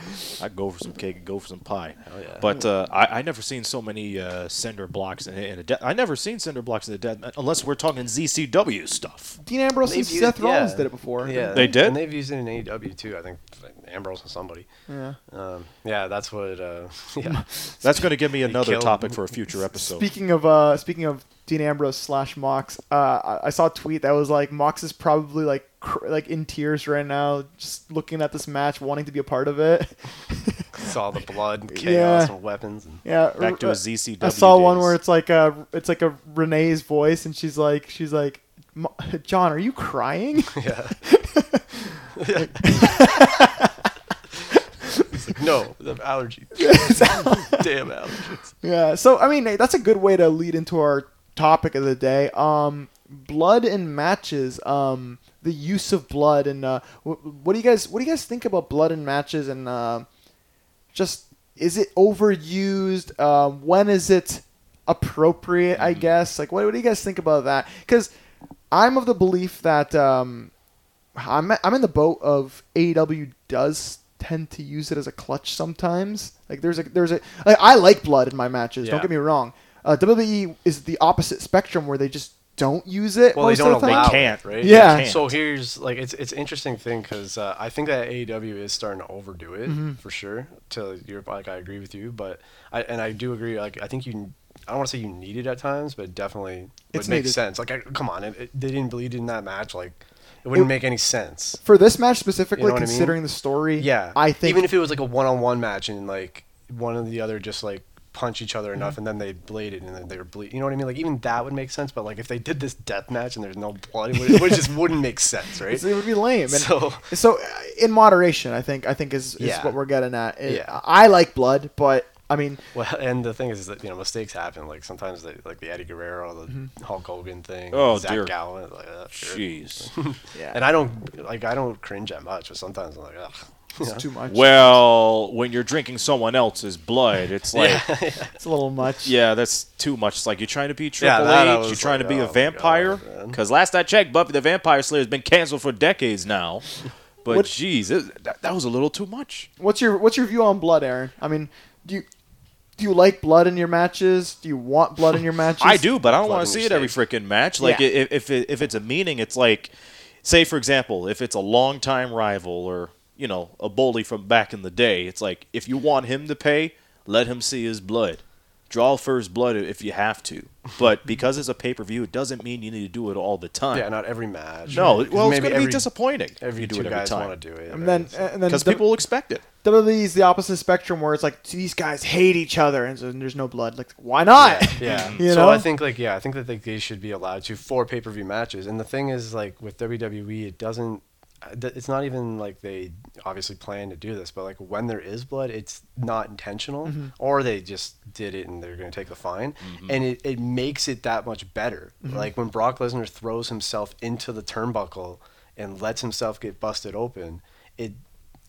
[SPEAKER 3] (laughs)
[SPEAKER 4] I'd go for some cake and go for some pie.
[SPEAKER 3] Hell yeah.
[SPEAKER 4] But uh, I I never seen so many uh, cinder blocks in, in a de- I never seen cinder blocks in a dead unless we're talking ZCW stuff.
[SPEAKER 2] Dean Ambrose and
[SPEAKER 3] They've used-
[SPEAKER 2] Seth Rollins
[SPEAKER 3] yeah.
[SPEAKER 2] did it before.
[SPEAKER 3] Yeah,
[SPEAKER 4] They did?
[SPEAKER 3] and they've used it in AEW too. I think like, Ambrose and somebody.
[SPEAKER 2] Yeah.
[SPEAKER 3] Um, yeah, that's what. Uh, (laughs) yeah,
[SPEAKER 4] That's going to give me another
[SPEAKER 3] killed-
[SPEAKER 4] topic for a future episode.
[SPEAKER 2] Speaking of uh, speaking of Dean Ambrose slash Mox, uh, I, saw a tweet that was like Mox is probably like cr- like in tears right now, just looking at this match, wanting to be a part of it. (laughs)
[SPEAKER 3] saw the blood, and chaos,
[SPEAKER 2] Yeah.
[SPEAKER 3] and weapons. And,
[SPEAKER 2] yeah,
[SPEAKER 4] Back to
[SPEAKER 2] uh,
[SPEAKER 4] his ZCW.
[SPEAKER 2] I saw one where it's like a it's like a Renee's voice, and she's like she's like, "Mo- (laughs) John, are you crying? (laughs)
[SPEAKER 3] yeah. like no, the allergies. Damn allergies.
[SPEAKER 2] Yeah. So I mean, that's a good way to lead into our topic of the day. Um, blood in matches. Um, the use of blood and uh, wh- what do you guys what do you guys think about blood in matches and uh, just is it overused? Um, when is it appropriate? I guess. Like, what, what do you guys think about that? Because I'm of the belief that um, I'm I'm in the boat of AEW does tend to use it as a clutch sometimes. Like there's a there's a like, I like blood in my matches. Don't get me wrong. Uh, WWE is the opposite spectrum where they just don't use it
[SPEAKER 3] Well, they don't
[SPEAKER 2] of the
[SPEAKER 3] allow
[SPEAKER 2] time.
[SPEAKER 4] can't.
[SPEAKER 3] it, right?
[SPEAKER 2] Yeah.
[SPEAKER 4] Can't.
[SPEAKER 3] So here's like it's it's interesting thing because uh, I think that AEW is starting to overdo it
[SPEAKER 2] Mm-hmm.
[SPEAKER 3] for sure. To your like, I agree with you, but I and I do agree. Like I think you. I don't want to say you need it at times, but it definitely would
[SPEAKER 2] It's
[SPEAKER 3] make sense. Like, I, come on, it, it, they didn't bleed in that match. Like, it wouldn't
[SPEAKER 2] It-
[SPEAKER 3] make any sense.
[SPEAKER 2] For this match specifically,
[SPEAKER 3] You know what I mean?
[SPEAKER 2] considering the story,
[SPEAKER 3] Yeah,
[SPEAKER 2] I think
[SPEAKER 3] even if it was like a one-on-one match and like one of the other just like punch each other
[SPEAKER 2] Mm-hmm.
[SPEAKER 3] enough and then they bladed and then they were bleed. You know what I mean? Like even that would make sense. But like if they did this death match and there's no blood, it, would, it just (laughs) wouldn't make sense, right?
[SPEAKER 2] it would be lame. And
[SPEAKER 3] So-
[SPEAKER 2] so, uh, in moderation, I think I think is, is
[SPEAKER 3] Yeah.
[SPEAKER 2] what we're getting at. It-
[SPEAKER 3] Yeah.
[SPEAKER 2] I like blood, but I mean,
[SPEAKER 3] Well, and the thing is that you know mistakes happen. Like sometimes they, like the Eddie Guerrero, the
[SPEAKER 2] Mm-hmm.
[SPEAKER 3] Hulk Hogan thing,
[SPEAKER 4] Oh,
[SPEAKER 3] Zach
[SPEAKER 4] dear.
[SPEAKER 3] Gallen, like that.
[SPEAKER 4] Jeez. (laughs)
[SPEAKER 2] yeah,
[SPEAKER 3] And I don't like I don't cringe that much, but sometimes I'm like, ugh. You (laughs)
[SPEAKER 2] it's
[SPEAKER 3] know?
[SPEAKER 2] too much.
[SPEAKER 4] well, when you're drinking someone else's blood, it's (laughs) like, yeah, (laughs)
[SPEAKER 2] it's a little much.
[SPEAKER 4] Yeah, that's too much. It's like you're trying to be Triple
[SPEAKER 3] that I
[SPEAKER 4] H,
[SPEAKER 3] was
[SPEAKER 4] you're trying
[SPEAKER 3] like,
[SPEAKER 4] to be
[SPEAKER 3] oh
[SPEAKER 4] a vampire. Because last I checked, Buffy the Vampire Slayer has been canceled for decades now. But
[SPEAKER 2] What-
[SPEAKER 4] jeez, it, that, that was a little too much.
[SPEAKER 2] What's your What's your view on blood, Aaron? I mean, do you do you like blood in your matches? Do you want blood in your matches?
[SPEAKER 4] I do, but I don't want to see it every freaking match. Like
[SPEAKER 2] Yeah.
[SPEAKER 4] if if, it, if it's a meaning, it's like, say for example, if it's a long time rival or you know a bully from back in the day, it's like if you want him to pay, let him see his blood. Draw for his blood if you have to, but (laughs) because it's a pay per view, it doesn't mean you need to do it all the time.
[SPEAKER 3] yeah, not every match.
[SPEAKER 4] no,
[SPEAKER 3] right? 'Cause
[SPEAKER 4] well, it's going to be disappointing if
[SPEAKER 3] Every
[SPEAKER 4] you do
[SPEAKER 3] two
[SPEAKER 4] it every
[SPEAKER 3] guys
[SPEAKER 4] time
[SPEAKER 3] want to do it,
[SPEAKER 2] And then and then
[SPEAKER 4] because
[SPEAKER 2] the-
[SPEAKER 4] people will expect it.
[SPEAKER 2] WWE is the opposite spectrum where it's like these guys hate each other and, so there's no blood. Like, why not?
[SPEAKER 3] Yeah. (laughs)
[SPEAKER 2] You
[SPEAKER 3] so? I think like yeah, I think that like, they should be allowed to for pay per view matches. And the thing is like with WWE, it doesn't. Uh, th- it's not even like they obviously plan to do this, but like when there is blood, it's not intentional,
[SPEAKER 2] Mm-hmm.
[SPEAKER 3] or they just did it and they're going to take the fine, and it, it makes it that much better.
[SPEAKER 2] Mm-hmm.
[SPEAKER 3] Like when Brock Lesnar throws himself into the turnbuckle and lets himself get busted open, it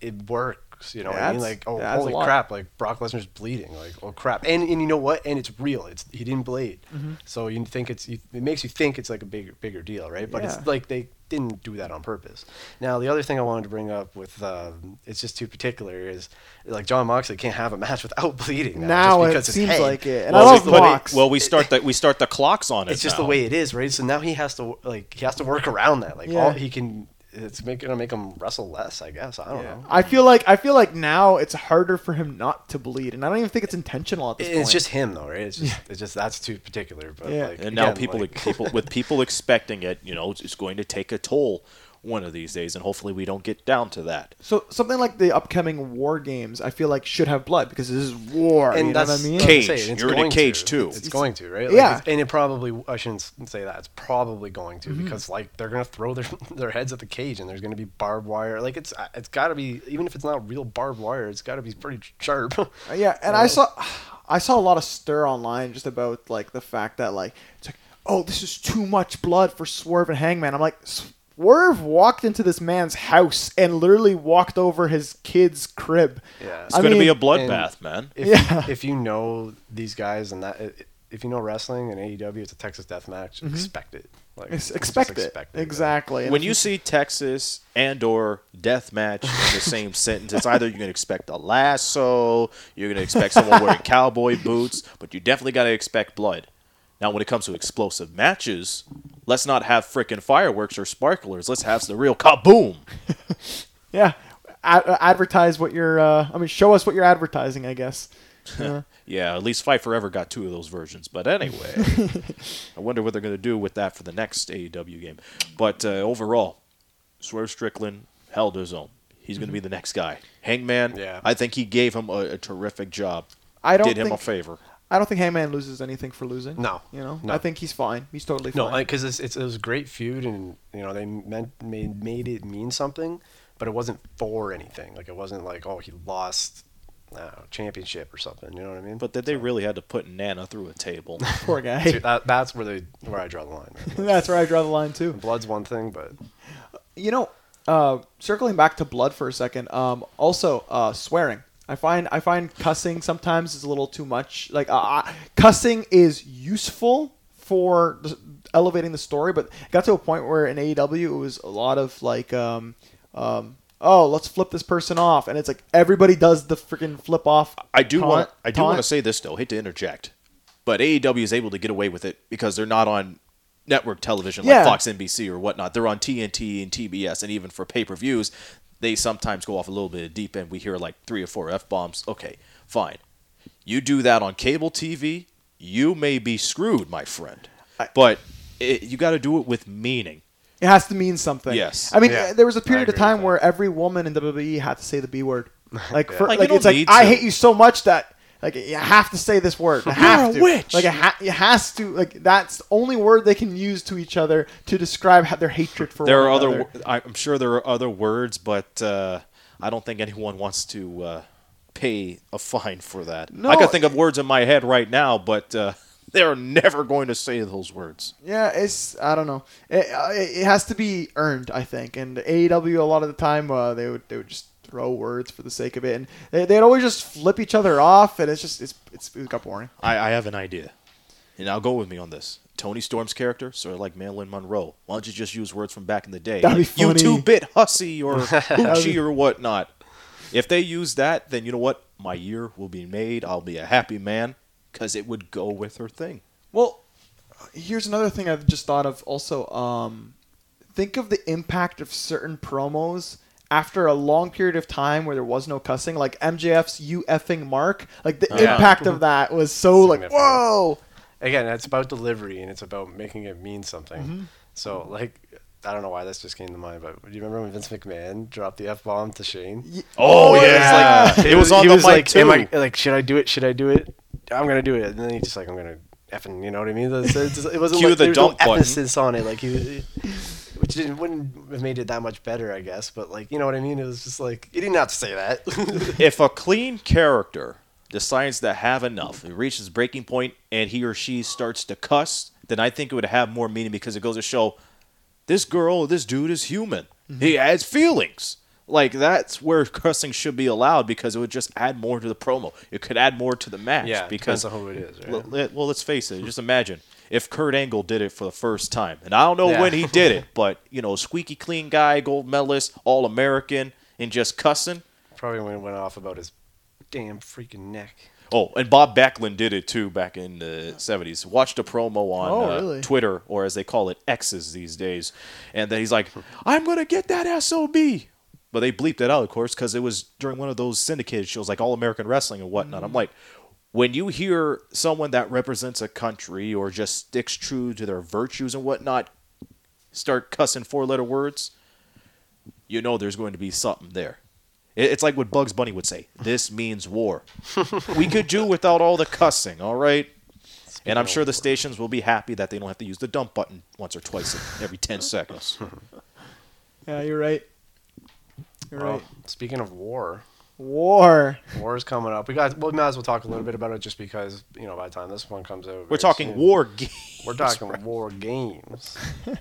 [SPEAKER 3] it works. You know what I mean? Like oh
[SPEAKER 2] that adds a
[SPEAKER 3] holy crap! Like Brock Lesnar's bleeding. Like oh crap! And and you know what? And it's real. It's he didn't bleed,
[SPEAKER 2] Mm-hmm.
[SPEAKER 3] so you think it's you, it makes you think it's like a bigger bigger deal, right? But
[SPEAKER 2] Yeah.
[SPEAKER 3] it's like they didn't do that on purpose. Now the other thing I wanted to bring up with um, it's just too particular is like John Moxley can't have a match without (laughs) bleeding now,
[SPEAKER 2] Now
[SPEAKER 3] just
[SPEAKER 2] it
[SPEAKER 3] because his
[SPEAKER 2] seems
[SPEAKER 3] head-
[SPEAKER 2] like it, and
[SPEAKER 4] well,
[SPEAKER 2] I
[SPEAKER 4] we,
[SPEAKER 2] love
[SPEAKER 4] but it-
[SPEAKER 2] Mox.
[SPEAKER 4] well, we start the we start the clocks on it.
[SPEAKER 3] It's just
[SPEAKER 4] now.
[SPEAKER 3] the way it is, right? So now he has to like he has to work around that. Like
[SPEAKER 2] Yeah.
[SPEAKER 3] all he can. It's make, gonna make him wrestle less, I guess. I don't know.
[SPEAKER 2] I feel like I feel like now it's harder for him not to bleed, and I don't even think it's intentional at this
[SPEAKER 3] It-
[SPEAKER 2] point.
[SPEAKER 3] It's just him, though, right? It's just, it's just that's too particular. But
[SPEAKER 2] Yeah.
[SPEAKER 3] like,
[SPEAKER 4] And now
[SPEAKER 3] again,
[SPEAKER 4] people,
[SPEAKER 3] like-
[SPEAKER 4] people (laughs) with people expecting it, you know, it's going to take a toll one of these days, and hopefully we don't get down to that.
[SPEAKER 2] so something like the upcoming war games. I feel like should have blood because this is war.
[SPEAKER 3] and
[SPEAKER 2] you know
[SPEAKER 3] that's
[SPEAKER 2] what I mean?
[SPEAKER 3] that's I'm
[SPEAKER 4] Cage.
[SPEAKER 3] saying,
[SPEAKER 4] You're in a cage,
[SPEAKER 3] to.
[SPEAKER 4] too.
[SPEAKER 3] It's, going to, right? Like,
[SPEAKER 2] Yeah.
[SPEAKER 3] and it probably I shouldn't say that. It's probably going
[SPEAKER 2] Mm-hmm.
[SPEAKER 3] to because like they're gonna throw their (laughs) their heads at the cage and there's gonna be barbed wire. Like it's uh, it's got to be even if it's not real barbed wire, it's got to be pretty sharp. (laughs)
[SPEAKER 2] Uh, Yeah, and I saw (sighs) I saw a lot of stir online just about like the fact that like it's like oh this is too much blood for Swerve and Hangman. I'm like Swerve walked into this man's house and literally walked over his kid's crib.
[SPEAKER 3] Yeah.
[SPEAKER 4] It's
[SPEAKER 2] I
[SPEAKER 4] going to be a bloodbath, man.
[SPEAKER 3] if,
[SPEAKER 2] Yeah.
[SPEAKER 3] if you know these guys and that if you know wrestling and AEW, it's a Texas death match. Expect it. Like
[SPEAKER 2] Mm-hmm. Expect, it
[SPEAKER 3] expect yeah.
[SPEAKER 2] exactly. And
[SPEAKER 4] When you see Texas and or death match in the (laughs) same sentence, it's either you're going to expect a lasso, you're going to expect someone wearing cowboy boots, but you definitely got to expect blood. Now, when it comes to explosive matches, let's not have frickin' fireworks or sparklers. Let's have the real kaboom. (laughs)
[SPEAKER 2] yeah, ad- advertise what you're. Uh, I mean, show us what you're advertising. I guess. (laughs) Yeah.
[SPEAKER 4] Yeah, at least Fight Forever got two of those versions. But anyway, (laughs) I wonder what they're going to do with that for the next AEW game. But uh, overall, Swerve Strickland held his own. He's going to be the next guy. Hangman,
[SPEAKER 3] Yeah.
[SPEAKER 4] I think he gave him a, a terrific job.
[SPEAKER 2] I don't
[SPEAKER 4] Did him a favor.
[SPEAKER 2] I don't think Hangman loses anything for losing.
[SPEAKER 3] No.
[SPEAKER 2] you know,
[SPEAKER 3] No.
[SPEAKER 2] I think he's fine. He's totally fine.
[SPEAKER 3] No, because it's, it's, it was a great feud, and you know they meant made made it mean something, but it wasn't for anything. Like it wasn't like oh he lost, I know, championship or something. You know what I mean?
[SPEAKER 4] But that they really had to put Nana through a table. (laughs) (laughs)
[SPEAKER 2] Poor guy.
[SPEAKER 3] Dude, that, that's where they where I draw the line. man. (laughs)
[SPEAKER 2] That's where I draw the line too.
[SPEAKER 3] Blood's one thing, but
[SPEAKER 2] You know, uh, circling back to blood for a second. Um, also, uh, swearing. I find I find cussing sometimes is a little too much. Like, uh, cussing is useful for elevating the story, but it got to a point where in AEW it was a lot of like, um, um, oh, let's flip this person off, and it's like everybody does the freaking flip off.
[SPEAKER 4] I do
[SPEAKER 2] taunt-
[SPEAKER 4] want I do
[SPEAKER 2] taunt.
[SPEAKER 4] want to say this though. Hate to interject, but AEW is able to get away with it because they're not on network television like
[SPEAKER 2] Yeah.
[SPEAKER 4] Fox, NBC, or whatnot. They're on TNT and TBS, and even for pay per views, they sometimes go off a little bit of deep end. We hear like three or four f bombs. Okay, fine. You do that on cable TV, you may be screwed, my friend.
[SPEAKER 2] I-
[SPEAKER 4] but it, you got to do it with meaning.
[SPEAKER 2] It has to mean something.
[SPEAKER 4] Yes.
[SPEAKER 2] I mean,
[SPEAKER 3] Yeah.
[SPEAKER 2] there was a period of time where every woman in WWE had to say the B word. (laughs) Like, for,
[SPEAKER 4] Like,
[SPEAKER 2] like, it's like
[SPEAKER 4] need
[SPEAKER 2] I hate you so much that like you have to say this word. You (laughs) have
[SPEAKER 4] a
[SPEAKER 2] to.
[SPEAKER 4] witch.
[SPEAKER 2] Like it, ha- it has to. Like that's the only word they can use to each other to describe how their hatred for.
[SPEAKER 4] There
[SPEAKER 2] one
[SPEAKER 4] are other.
[SPEAKER 2] another.
[SPEAKER 4] wo- I'm sure there are other words, but uh, I don't think anyone wants to uh, pay a fine for that.
[SPEAKER 2] No.
[SPEAKER 4] I can think of words in my head right now, but uh, (laughs) they're never going to say those words.
[SPEAKER 2] Yeah, it's I don't know. It, uh, it, it has to be earned, I think. And AEW a lot of the time uh, they would they would just throw words for the sake of it, and they, they'd always just flip each other off, and it's just it's it's it got boring.
[SPEAKER 4] I, I have an idea, and I'll go with me on this. Toni Storm's character, sort of like Marilyn Monroe. Why don't you just use words from back in the day?
[SPEAKER 2] That'd be
[SPEAKER 4] like, You two bit hussy or
[SPEAKER 2] be- (laughs)
[SPEAKER 4] hoochie or whatnot. If they use that, then you know what? My year will be made. I'll be a happy man because it would go with her thing.
[SPEAKER 2] Well, here's another thing I've just thought of. Also, um, think of the impact of certain promos after a long period of time where there was no cussing, like MJF's "You effing Mark." Like the
[SPEAKER 4] Yeah.
[SPEAKER 2] impact of that was so like, whoa.
[SPEAKER 3] again, it's about delivery and it's about making it mean something.
[SPEAKER 2] Mm-hmm.
[SPEAKER 3] So like. I don't know why this just came to mind, but do you remember when Vince McMahon dropped the f bomb to Shane?
[SPEAKER 2] Y-
[SPEAKER 4] Oh,
[SPEAKER 2] yeah.
[SPEAKER 4] yeah.
[SPEAKER 3] Like,
[SPEAKER 4] It was (laughs) on
[SPEAKER 3] he
[SPEAKER 4] the
[SPEAKER 3] was
[SPEAKER 4] mic,
[SPEAKER 3] like, am I,
[SPEAKER 4] too.
[SPEAKER 3] like, should I do it? Should I do it? I'm gonna do it. And then he just like, I'm gonna effing, you know what I mean? It's- it's- it wasn't
[SPEAKER 4] Cue
[SPEAKER 3] like
[SPEAKER 4] the
[SPEAKER 3] there was
[SPEAKER 4] dump
[SPEAKER 3] no
[SPEAKER 4] button.
[SPEAKER 3] emphasis on it. Like he, which wouldn't have made it that much better, I guess. But like, you know what I mean? It was just like you didn't have to say that. (laughs)
[SPEAKER 4] if a clean character decides to have enough, it reaches breaking point, and he or she starts to cuss, then I think it would have more meaning because it goes to show this girl, this dude is human. Mm-hmm. He has feelings. Like that's where cussing should be allowed because it would just add more to the promo. It could add more to the match.
[SPEAKER 3] yeah,
[SPEAKER 4] because
[SPEAKER 3] depends on who it is. Right?
[SPEAKER 4] L- well, let's face it. Just imagine if Kurt Angle did it for the first time, and I don't know
[SPEAKER 3] Yeah.
[SPEAKER 4] when he did it, (laughs) but you know, squeaky clean guy, gold medalist, all American, and just cussing.
[SPEAKER 3] Probably when it went off about his damn freaking neck.
[SPEAKER 4] Oh, and Bob Backlund did it too back in the '70s. Watched a promo on
[SPEAKER 2] Oh,
[SPEAKER 4] uh,
[SPEAKER 2] really?
[SPEAKER 4] Twitter, or as they call it, X's these days, and then he's like, "I'm gonna get that sob," but they bleeped it out, of course, because it was during one of those syndicated shows like All American Wrestling and whatnot. I'm like, when you hear someone that represents a country or just sticks true to their virtues and whatnot start cussing four-letter words, you know there's going to be something there. It's like what Bugs Bunny would say. This means war. (laughs) we could do without all the cussing, all right? And I'm sure the stations will be happy that they don't have to use the dump button once or twice every 10 (laughs) seconds.
[SPEAKER 2] Yeah, you're right. You're
[SPEAKER 3] Well,
[SPEAKER 2] right.
[SPEAKER 3] speaking of war,
[SPEAKER 2] War.
[SPEAKER 3] war is coming up. We got. We might as well talk a little bit about it, just because you know by the time this one comes out,
[SPEAKER 4] We're talking
[SPEAKER 3] soon,
[SPEAKER 4] war games.
[SPEAKER 3] We're talking war games. (laughs)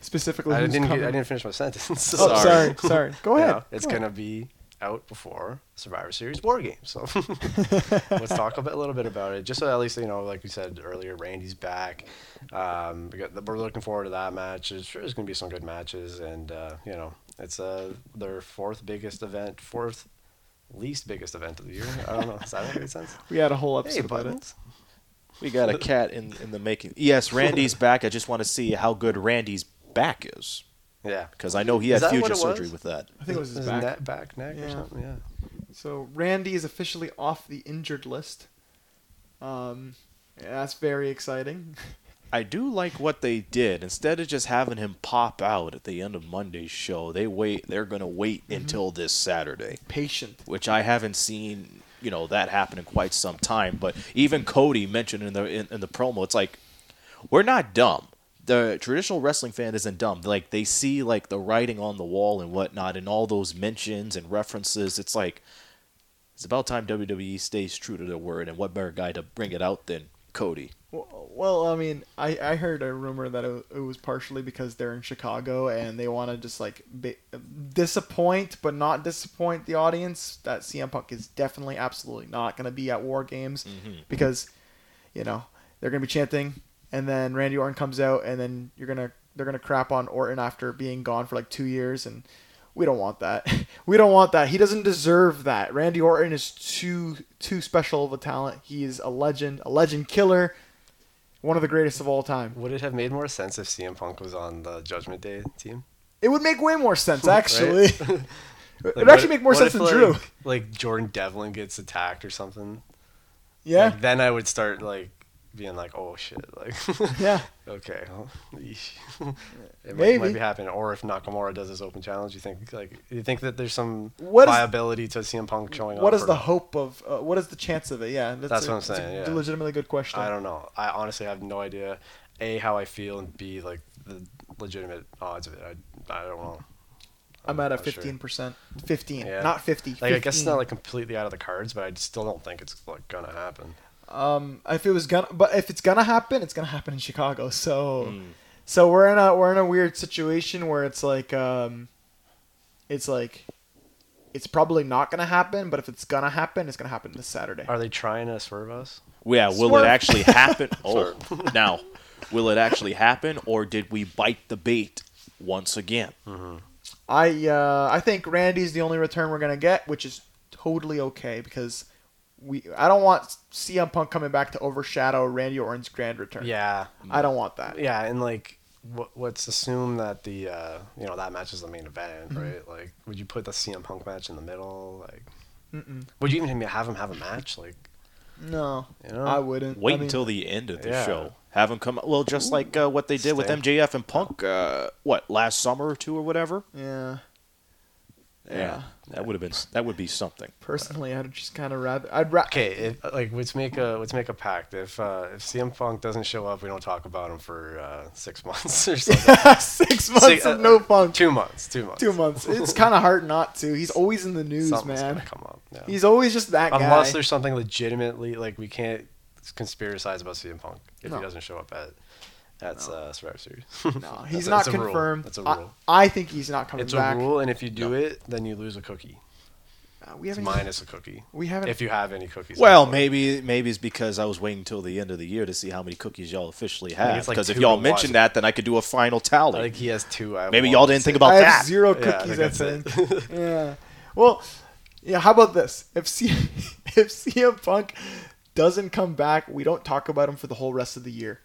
[SPEAKER 2] Specifically,
[SPEAKER 3] I
[SPEAKER 2] who's
[SPEAKER 3] didn't. Get. I didn't finish my sentence. (laughs)
[SPEAKER 2] Oh,
[SPEAKER 3] so-
[SPEAKER 2] sorry, sorry. Go
[SPEAKER 3] You
[SPEAKER 2] ahead.
[SPEAKER 3] know, it's
[SPEAKER 2] Go
[SPEAKER 3] gonna be out before Survivor Series War Games. So (laughs) let's talk a, bit, a little bit about it. Just so at least you know, like we said earlier, Randy's back. Um, we got, we're looking forward to that match. There's sure there's gonna be some good matches, and uh, you know, it's uh, their fourth biggest event, fourth least biggest event of the year. I don't know. Does that make any sense? (laughs)
[SPEAKER 2] We had a whole
[SPEAKER 3] Hey,
[SPEAKER 2] episode about it.
[SPEAKER 3] buttons.
[SPEAKER 4] We got a cat in, in the making. Yes, Randy's back. I just want to see how good Randy's back is.
[SPEAKER 3] Yeah.
[SPEAKER 4] Because I know he
[SPEAKER 3] Is
[SPEAKER 4] had
[SPEAKER 3] that
[SPEAKER 4] future surgery with that.
[SPEAKER 2] I think it was his
[SPEAKER 3] His
[SPEAKER 2] back.
[SPEAKER 3] neck, back, neck, or something. Yeah.
[SPEAKER 2] So Randy is officially off the injured list. Um, yeah, that's very exciting. (laughs)
[SPEAKER 4] I do like what they did. Instead of just having him pop out at the end of Monday's show, they wait. They're gonna wait mm-hmm. until this Saturday,
[SPEAKER 2] Patient.
[SPEAKER 4] which I haven't seen. You know that happen in quite some time. But even Cody mentioned in the in, in the promo, it's like we're not dumb. The traditional wrestling fan isn't dumb. Like they see like the writing on the wall and whatnot, and all those mentions and references. It's like it's about time WWE stays true to their word. And what better guy to bring it out than Cody?
[SPEAKER 2] Well, I mean, I, I heard a rumor that it, was partially because they're in Chicago and they want to just like ba- disappoint but not disappoint the audience. That CM Punk is definitely, absolutely not going to be at War Games mm-hmm, mm-hmm. because, you know, they're going to be chanting, and then Randy Orton comes out, and then you're gonna they're gonna crap on Orton after being gone for like two years, and we don't want that. (laughs) we don't want that. He doesn't deserve that. Randy Orton is too too special of a talent. He is a legend, a legend killer, one of the greatest of all time.
[SPEAKER 3] Would it have made more sense if CM Punk was on the Judgment Day team?
[SPEAKER 2] It would make way more sense (laughs) actually. (laughs) it would
[SPEAKER 3] what-
[SPEAKER 2] actually make more sense
[SPEAKER 3] if,
[SPEAKER 2] than Drew.
[SPEAKER 3] like, Like Jordan Devlin gets attacked or something.
[SPEAKER 2] Yeah,
[SPEAKER 3] Like, then I would start like being like, oh shit, like
[SPEAKER 2] yeah. (laughs)
[SPEAKER 3] okay, well, it might,
[SPEAKER 2] Maybe.
[SPEAKER 3] might be happening. Or if Nakamura does his open challenge, you think like you think that there's some
[SPEAKER 2] What is-
[SPEAKER 3] viability to CM Punk showing
[SPEAKER 2] What
[SPEAKER 3] up?
[SPEAKER 2] is
[SPEAKER 3] or
[SPEAKER 2] the
[SPEAKER 3] not?
[SPEAKER 2] hope of? Uh, what is the chance of it? Yeah, that's,
[SPEAKER 3] That's
[SPEAKER 2] a,
[SPEAKER 3] what I'm
[SPEAKER 2] that's a
[SPEAKER 3] saying, yeah.
[SPEAKER 2] legitimately good question.
[SPEAKER 3] I don't know. I honestly have no idea. A how I feel and B like the legitimate odds of it. I, I don't know.
[SPEAKER 2] I'm at a fifteen percent. Fifteen,
[SPEAKER 3] Yeah.
[SPEAKER 2] not fifty.
[SPEAKER 3] Like I guess it's not like completely out of the cards, but I still don't think it's like gonna happen.
[SPEAKER 2] Um, if it was gonna, but if it's gonna happen, it's gonna happen in Chicago. So,
[SPEAKER 3] Hmm.
[SPEAKER 2] so we're in a we're in a weird situation where it's like, um, it's like, it's probably not gonna happen. But if it's gonna happen, it's gonna happen this Saturday.
[SPEAKER 3] Are they trying to swerve us?
[SPEAKER 4] Yeah, will
[SPEAKER 2] Swerve.
[SPEAKER 4] it actually happen? (laughs) oh, now, will it actually happen, or did we bite the bait once again?
[SPEAKER 2] I uh, I think Randy's the only return we're gonna get, which is totally okay because we I don't want CM Punk coming back to overshadow Randy Orton's grand return.
[SPEAKER 3] Yeah,
[SPEAKER 2] I don't want that.
[SPEAKER 3] yeah, and like, what, let's assume that the uh, you know that match is the main event,
[SPEAKER 2] Mm-hmm.
[SPEAKER 3] right? Like, would you put the CM Punk match in the middle? Like,
[SPEAKER 2] Mm-mm.
[SPEAKER 3] would you even have him have a match? Like,
[SPEAKER 2] No,
[SPEAKER 3] You know?
[SPEAKER 2] I wouldn't.
[SPEAKER 4] Wait
[SPEAKER 2] I mean,
[SPEAKER 4] until the end of the
[SPEAKER 3] Yeah.
[SPEAKER 4] show. Have him come. Well, just like uh, what they did with
[SPEAKER 3] Stay.
[SPEAKER 4] MJF and Punk. Uh, what last summer or two or whatever.
[SPEAKER 2] Yeah. Yeah.
[SPEAKER 4] that would have been that would be something.
[SPEAKER 2] Personally, I'd just kind of rather. I'd ra-
[SPEAKER 3] Okay, if, like let's make a let's make a pact. If uh, if CM Punk doesn't show up, we don't talk about him for uh, six (laughs) months or something. (laughs)
[SPEAKER 2] Six months
[SPEAKER 3] Six-
[SPEAKER 2] of
[SPEAKER 3] uh,
[SPEAKER 2] no funk.
[SPEAKER 3] Two months. Two months.
[SPEAKER 2] Two months. It's kind of hard not to. He's always in the news,
[SPEAKER 3] Something's
[SPEAKER 2] man.
[SPEAKER 3] gonna come up. Yeah.
[SPEAKER 2] He's always just that
[SPEAKER 3] Unless
[SPEAKER 2] guy.
[SPEAKER 3] there's something legitimately like we can't conspiracize about CM Punk if
[SPEAKER 2] No.
[SPEAKER 3] he doesn't show up at at uh, Survivor Series.
[SPEAKER 2] No, (laughs) he's
[SPEAKER 3] That's
[SPEAKER 2] not
[SPEAKER 3] that's a rule.
[SPEAKER 2] confirmed.
[SPEAKER 3] That's a
[SPEAKER 2] I-
[SPEAKER 3] rule.
[SPEAKER 2] I, think he's not coming
[SPEAKER 3] It's
[SPEAKER 2] back.
[SPEAKER 3] a rule, and if you do it, then you lose a cookie.
[SPEAKER 2] Uh, we haven't.
[SPEAKER 3] minus a cookie.
[SPEAKER 2] We haven't.
[SPEAKER 3] If you have any cookies.
[SPEAKER 4] Well,
[SPEAKER 3] left.
[SPEAKER 4] maybe maybe it's because I was waiting until the end of the year to see how many cookies y'all officially have.
[SPEAKER 3] it's like
[SPEAKER 4] Because if y'all
[SPEAKER 3] to
[SPEAKER 4] mentioned that, then I could do a final tally.
[SPEAKER 3] I think he has two. I
[SPEAKER 4] maybe y'all didn't think about
[SPEAKER 2] I have
[SPEAKER 4] that.
[SPEAKER 2] zero
[SPEAKER 3] Yeah, I
[SPEAKER 2] cookies.
[SPEAKER 3] think that's
[SPEAKER 2] it. (laughs) yeah. Well, yeah. How about this? If C- (laughs) if CM Punk doesn't come back, we don't talk about him for the whole rest of the year.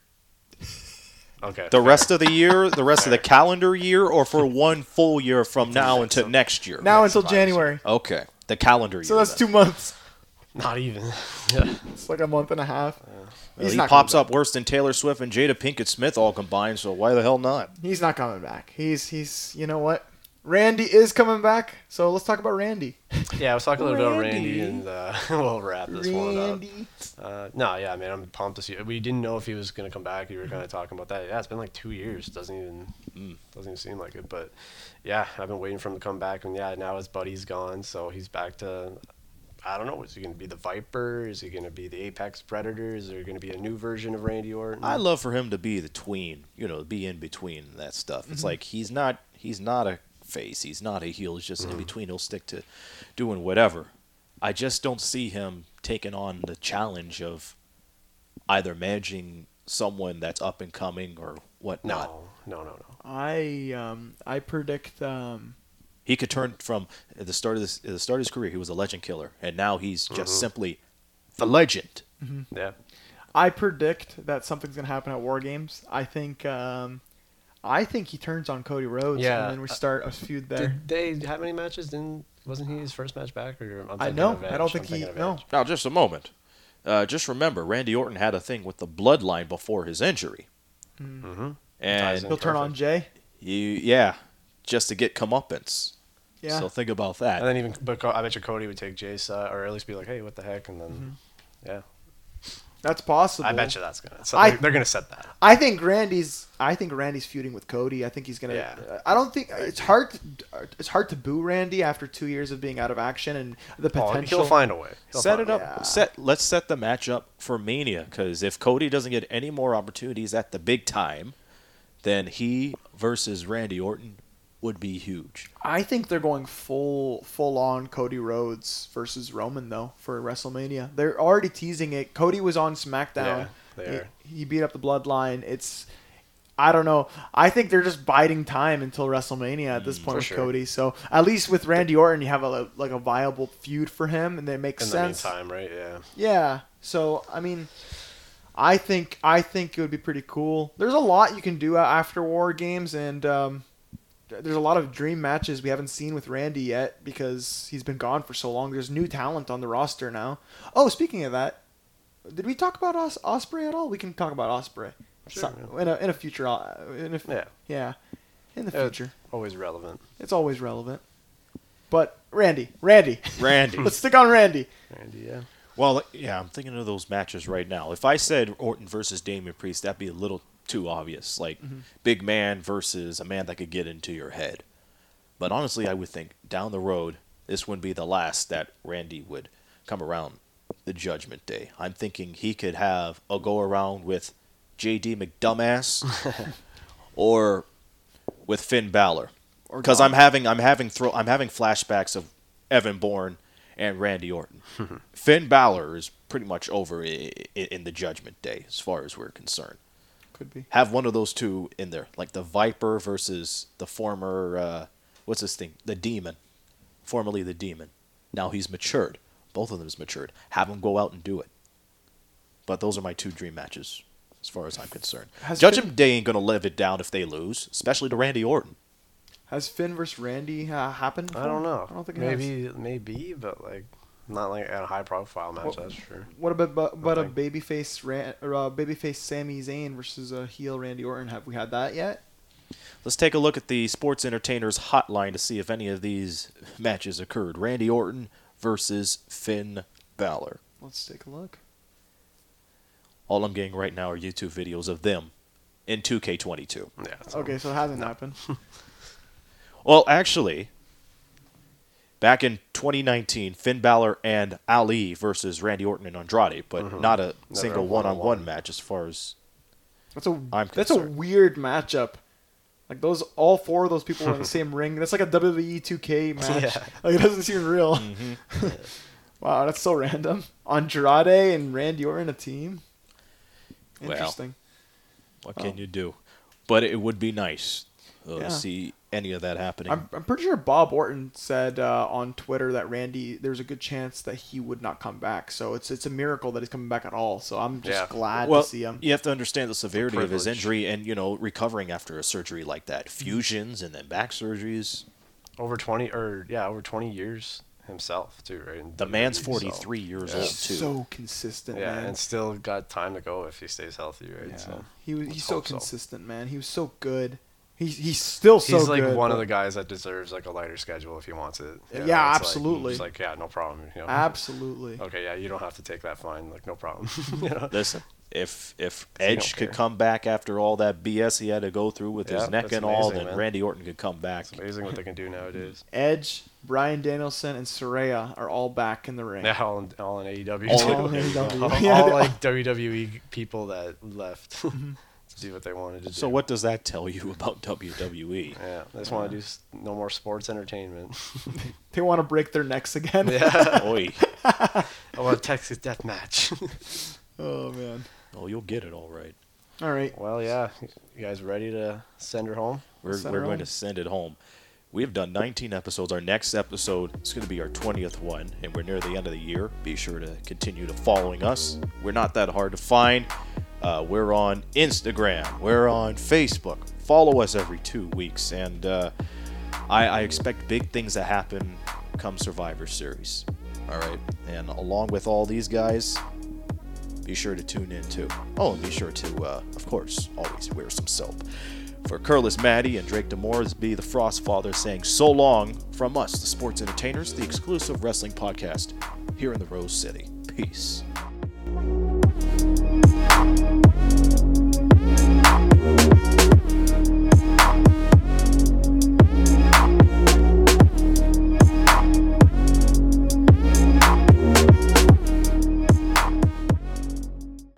[SPEAKER 3] Okay.
[SPEAKER 4] The rest of the year, the rest of the (laughs) calendar year, or for one full year from now until next year.
[SPEAKER 2] Now until January.
[SPEAKER 4] okay, the calendar year.
[SPEAKER 2] So that's
[SPEAKER 4] then.
[SPEAKER 2] two months.
[SPEAKER 3] Not even. yeah. (laughs)
[SPEAKER 2] It's like a month and a half.
[SPEAKER 4] Well,
[SPEAKER 2] He's
[SPEAKER 4] he
[SPEAKER 2] not
[SPEAKER 4] pops
[SPEAKER 2] coming
[SPEAKER 4] up worse than Taylor Swift and Jada Pinkett Smith all combined. So why the hell not?
[SPEAKER 2] He's not coming back. He's he's. You know what? Randy is coming back. So let's talk about Randy. (laughs)
[SPEAKER 3] Yeah, I was talking a little bit about
[SPEAKER 2] Randy.
[SPEAKER 3] Randy, and uh, (laughs) we'll wrap this one up. Uh, no, yeah, man, I'm pumped to see. We didn't know if he was gonna come back. You were kind of talking about that. Yeah, it's been like two years. Doesn't even doesn't even seem like it. But yeah, I've been waiting for him to come back, and yeah, now his buddy's gone, so he's back to. I don't know. Is he gonna be the Viper? Is he gonna be the Apex Predator? Is there gonna be a new version of Randy Orton?
[SPEAKER 4] I love for him to be the tween, you know, be in between that stuff. It's like he's not he's not a face, he's not a heel, he's just in between. He'll stick to doing whatever. I just don't see him taking on the challenge of either managing someone that's up and coming or whatnot.
[SPEAKER 3] no, no, no, no.
[SPEAKER 2] I um I predict um
[SPEAKER 4] He could turn from at the start of this at the start of his career, he was a legend killer, and now he's just simply the legend.
[SPEAKER 3] Yeah,
[SPEAKER 2] I predict that something's gonna happen at War Games. I think um I think he turns on Cody Rhodes
[SPEAKER 3] Yeah.
[SPEAKER 2] and then we start a feud there.
[SPEAKER 3] Did they have any matches? Didn't wasn't he his first match back? Or I'm
[SPEAKER 2] I
[SPEAKER 3] thinking
[SPEAKER 2] know.
[SPEAKER 3] of
[SPEAKER 2] I don't
[SPEAKER 3] Edge.
[SPEAKER 2] think
[SPEAKER 3] I'm
[SPEAKER 2] he
[SPEAKER 3] thinking of
[SPEAKER 2] no.
[SPEAKER 3] Edge.
[SPEAKER 4] Now, just a moment. Uh, just remember, Randy Orton had a thing with the bloodline before his injury,
[SPEAKER 3] Mhm. Ties
[SPEAKER 4] and.
[SPEAKER 2] He'll turn on Jey.
[SPEAKER 4] you, yeah, just to get comeuppance.
[SPEAKER 2] Yeah.
[SPEAKER 4] So think about that.
[SPEAKER 3] And then even, but Co- I bet you Cody would take Jey's side, or at least be like, "Hey, what the heck?" And then,
[SPEAKER 2] Mm-hmm.
[SPEAKER 3] yeah,
[SPEAKER 2] That's possible.
[SPEAKER 3] I bet you that's gonna. So
[SPEAKER 2] I-
[SPEAKER 3] they're, they're gonna set that.
[SPEAKER 2] I think Randy's. I think Randy's feuding with Cody. I think he's gonna.
[SPEAKER 3] Yeah.
[SPEAKER 2] I don't think it's hard. To, it's hard to boo Randy after two years of being out of action and the
[SPEAKER 3] Oh,
[SPEAKER 2] potential.
[SPEAKER 3] he'll find a way. He'll
[SPEAKER 4] set it up.
[SPEAKER 2] Yeah.
[SPEAKER 4] Set. Let's set the match up for Mania because if Cody doesn't get any more opportunities at the big time, then he versus Randy Orton would be huge.
[SPEAKER 2] I think they're going full full on Cody Rhodes versus Roman though for WrestleMania. They're already teasing it. Cody was on SmackDown.
[SPEAKER 3] Yeah,
[SPEAKER 2] He-. He, beat up the Bloodline. It's I don't know. I think they're just biding time until WrestleMania at this point
[SPEAKER 3] Mm, for
[SPEAKER 2] with
[SPEAKER 3] sure.
[SPEAKER 2] Cody. So at least with Randy Orton, you have a like a viable feud for him, and it makes sense.
[SPEAKER 3] In the meantime, right? Yeah.
[SPEAKER 2] Yeah. So I mean, I think I think it would be pretty cool. There's a lot you can do after War Games, and um, there's a lot of dream matches we haven't seen with Randy yet because he's been gone for so long. There's new talent on the roster now. Oh, speaking of that, did we talk about Os- Ospreay at all? We can talk about Ospreay
[SPEAKER 3] Sure,
[SPEAKER 2] in a in a future uh, in a,
[SPEAKER 3] Yeah.
[SPEAKER 2] yeah in the future.
[SPEAKER 3] Always relevant.
[SPEAKER 2] It's always relevant. But Randy, Randy,
[SPEAKER 4] Randy. (laughs)
[SPEAKER 2] let's stick on Randy.
[SPEAKER 3] Randy, yeah.
[SPEAKER 4] Well, yeah, I'm thinking of those matches right now. If I said Orton versus Damian Priest, that'd be a little too obvious. Like mm-hmm. big man versus a man that could get into your head. But honestly, I would think down the road, this wouldn't be the last that Randy would come around the Judgment Day. I'm thinking he could have a go around with JD McDumbass (laughs) or with Finn Balor. Because I'm having I'm having throw I'm having flashbacks of Evan Bourne and Randy Orton. (laughs) Finn Balor is pretty much over i- i- in the Judgment Day, as far as we're concerned.
[SPEAKER 2] Could be.
[SPEAKER 4] Have one of those two in there, like the Viper versus the former uh, what's this thing, the Demon, formerly the Demon. Now he's matured. Both of them is matured. Have them go out and do it. But those are my two dream matches, as far as I'm concerned.
[SPEAKER 2] Has
[SPEAKER 4] Judgment
[SPEAKER 2] Finn-
[SPEAKER 4] Day ain't gonna live it down if they lose, especially to Randy Orton.
[SPEAKER 2] Has Finn versus Randy uh, happened?
[SPEAKER 3] I don't know.
[SPEAKER 2] I don't think it has.
[SPEAKER 3] maybe maybe, but like not like at a high profile match.
[SPEAKER 2] Well-
[SPEAKER 3] that's for sure.
[SPEAKER 2] What about but, but a
[SPEAKER 3] Nothing.
[SPEAKER 2] babyface Ran, or uh, babyface Sami Zayn versus a heel Randy Orton? Have we had that yet?
[SPEAKER 4] Let's take a look at the Sports Entertainers hotline to see if any of these matches occurred. Randy Orton versus Finn Balor.
[SPEAKER 2] Let's take a look.
[SPEAKER 4] All I'm getting right now are YouTube videos of them in 2K22.
[SPEAKER 3] Yeah.
[SPEAKER 2] Okay, so it hasn't happened. (laughs)
[SPEAKER 4] Well, actually, back in 2019, Finn Balor and Ali versus Randy Orton and Andrade, but not a single one-on-one
[SPEAKER 3] one-on-one.
[SPEAKER 4] match as far as
[SPEAKER 2] That's a
[SPEAKER 4] I'm
[SPEAKER 2] that's a weird matchup. Like those, all four of those people were in the (laughs) same ring. That's like a WWE 2K (laughs) match.
[SPEAKER 3] Yeah.
[SPEAKER 2] Like it doesn't seem real.
[SPEAKER 4] Mm-hmm. (laughs)
[SPEAKER 2] wow, that's so random. Andrade and Randy Orton a team.
[SPEAKER 4] Well,
[SPEAKER 2] Interesting.
[SPEAKER 4] what can
[SPEAKER 2] Oh.
[SPEAKER 4] you do? But it would be nice uh,
[SPEAKER 2] Yeah.
[SPEAKER 4] see any of that happening.
[SPEAKER 2] I'm, I'm pretty sure Bob Orton said uh, on Twitter that Randy, there's a good chance that he would not come back. So it's it's a miracle that he's coming back at all. So I'm just
[SPEAKER 3] Yeah.
[SPEAKER 2] glad
[SPEAKER 4] well,
[SPEAKER 2] to see him.
[SPEAKER 4] you have to understand the severity of his injury and you know recovering after a surgery like that, fusions and then back surgeries.
[SPEAKER 3] over 20 or yeah, over 20 years himself too, right? in
[SPEAKER 4] The man's
[SPEAKER 3] WWE, so-
[SPEAKER 4] 43 years
[SPEAKER 3] Yeah.
[SPEAKER 4] old too.
[SPEAKER 2] so consistent,
[SPEAKER 3] Yeah,
[SPEAKER 2] man.
[SPEAKER 3] and still got time to go if he stays healthy, right?
[SPEAKER 2] Yeah.
[SPEAKER 3] So
[SPEAKER 2] he was, he's so
[SPEAKER 3] hope so.
[SPEAKER 2] consistent, man. He was so good. He's he's still so
[SPEAKER 3] he's like
[SPEAKER 2] good.
[SPEAKER 3] one of the guys that deserves like a lighter schedule if he wants it.
[SPEAKER 2] Yeah,
[SPEAKER 3] it's like-
[SPEAKER 2] absolutely.
[SPEAKER 3] He's like, yeah, no problem. You know?
[SPEAKER 2] Absolutely.
[SPEAKER 3] Okay, yeah, you don't have to take that fine. Like, no problem. (laughs) (laughs) you know?
[SPEAKER 4] Listen, if if Edge could
[SPEAKER 3] care.
[SPEAKER 4] come back after all that BS he had to go through with
[SPEAKER 3] Yeah,
[SPEAKER 4] his neck
[SPEAKER 3] that's
[SPEAKER 4] and all,
[SPEAKER 3] amazing,
[SPEAKER 4] then
[SPEAKER 3] man.
[SPEAKER 4] Randy Orton could come back.
[SPEAKER 3] It's amazing what they can do nowadays. (laughs)
[SPEAKER 2] Edge, Bryan Danielson, and Saraya are all back in the ring.
[SPEAKER 3] Yeah, all in, all in AEW.
[SPEAKER 4] All
[SPEAKER 3] too.
[SPEAKER 2] All in AEW.
[SPEAKER 3] all, all, like WWE people that left to do what they wanted to do.
[SPEAKER 4] So what does that tell you (laughs) about? WWE?
[SPEAKER 3] Yeah, they just want to do s- no more sports entertainment. (laughs)
[SPEAKER 2] They want to break their necks again. (laughs)
[SPEAKER 3] yeah,
[SPEAKER 4] Oi.
[SPEAKER 3] I want a Texas death match.
[SPEAKER 2] Oh man.
[SPEAKER 4] Oh, you'll get it all right.
[SPEAKER 2] All right.
[SPEAKER 3] well, yeah, you guys ready to send her home?
[SPEAKER 4] We're,
[SPEAKER 2] Send
[SPEAKER 4] we're
[SPEAKER 2] her
[SPEAKER 4] going
[SPEAKER 2] home.
[SPEAKER 4] to send it home. We have done 19 episodes. Our next episode is going to be our 20th one, and we're near the end of the year. Be sure to continue to following us. We're not that hard to find. Uh, we're on Instagram. We're on Facebook. Follow us every two weeks, and uh, I, I expect big things to happen come Survivor Series. All right, and along with all these guys, be sure to tune in too. Oh, and be sure to, uh, of course, always wear some soap. For Kurlis Maddie and Drake Demore, this be the Frost Father saying so long from us, the Sports Entertainers, the exclusive wrestling podcast here in the Rose City. Peace.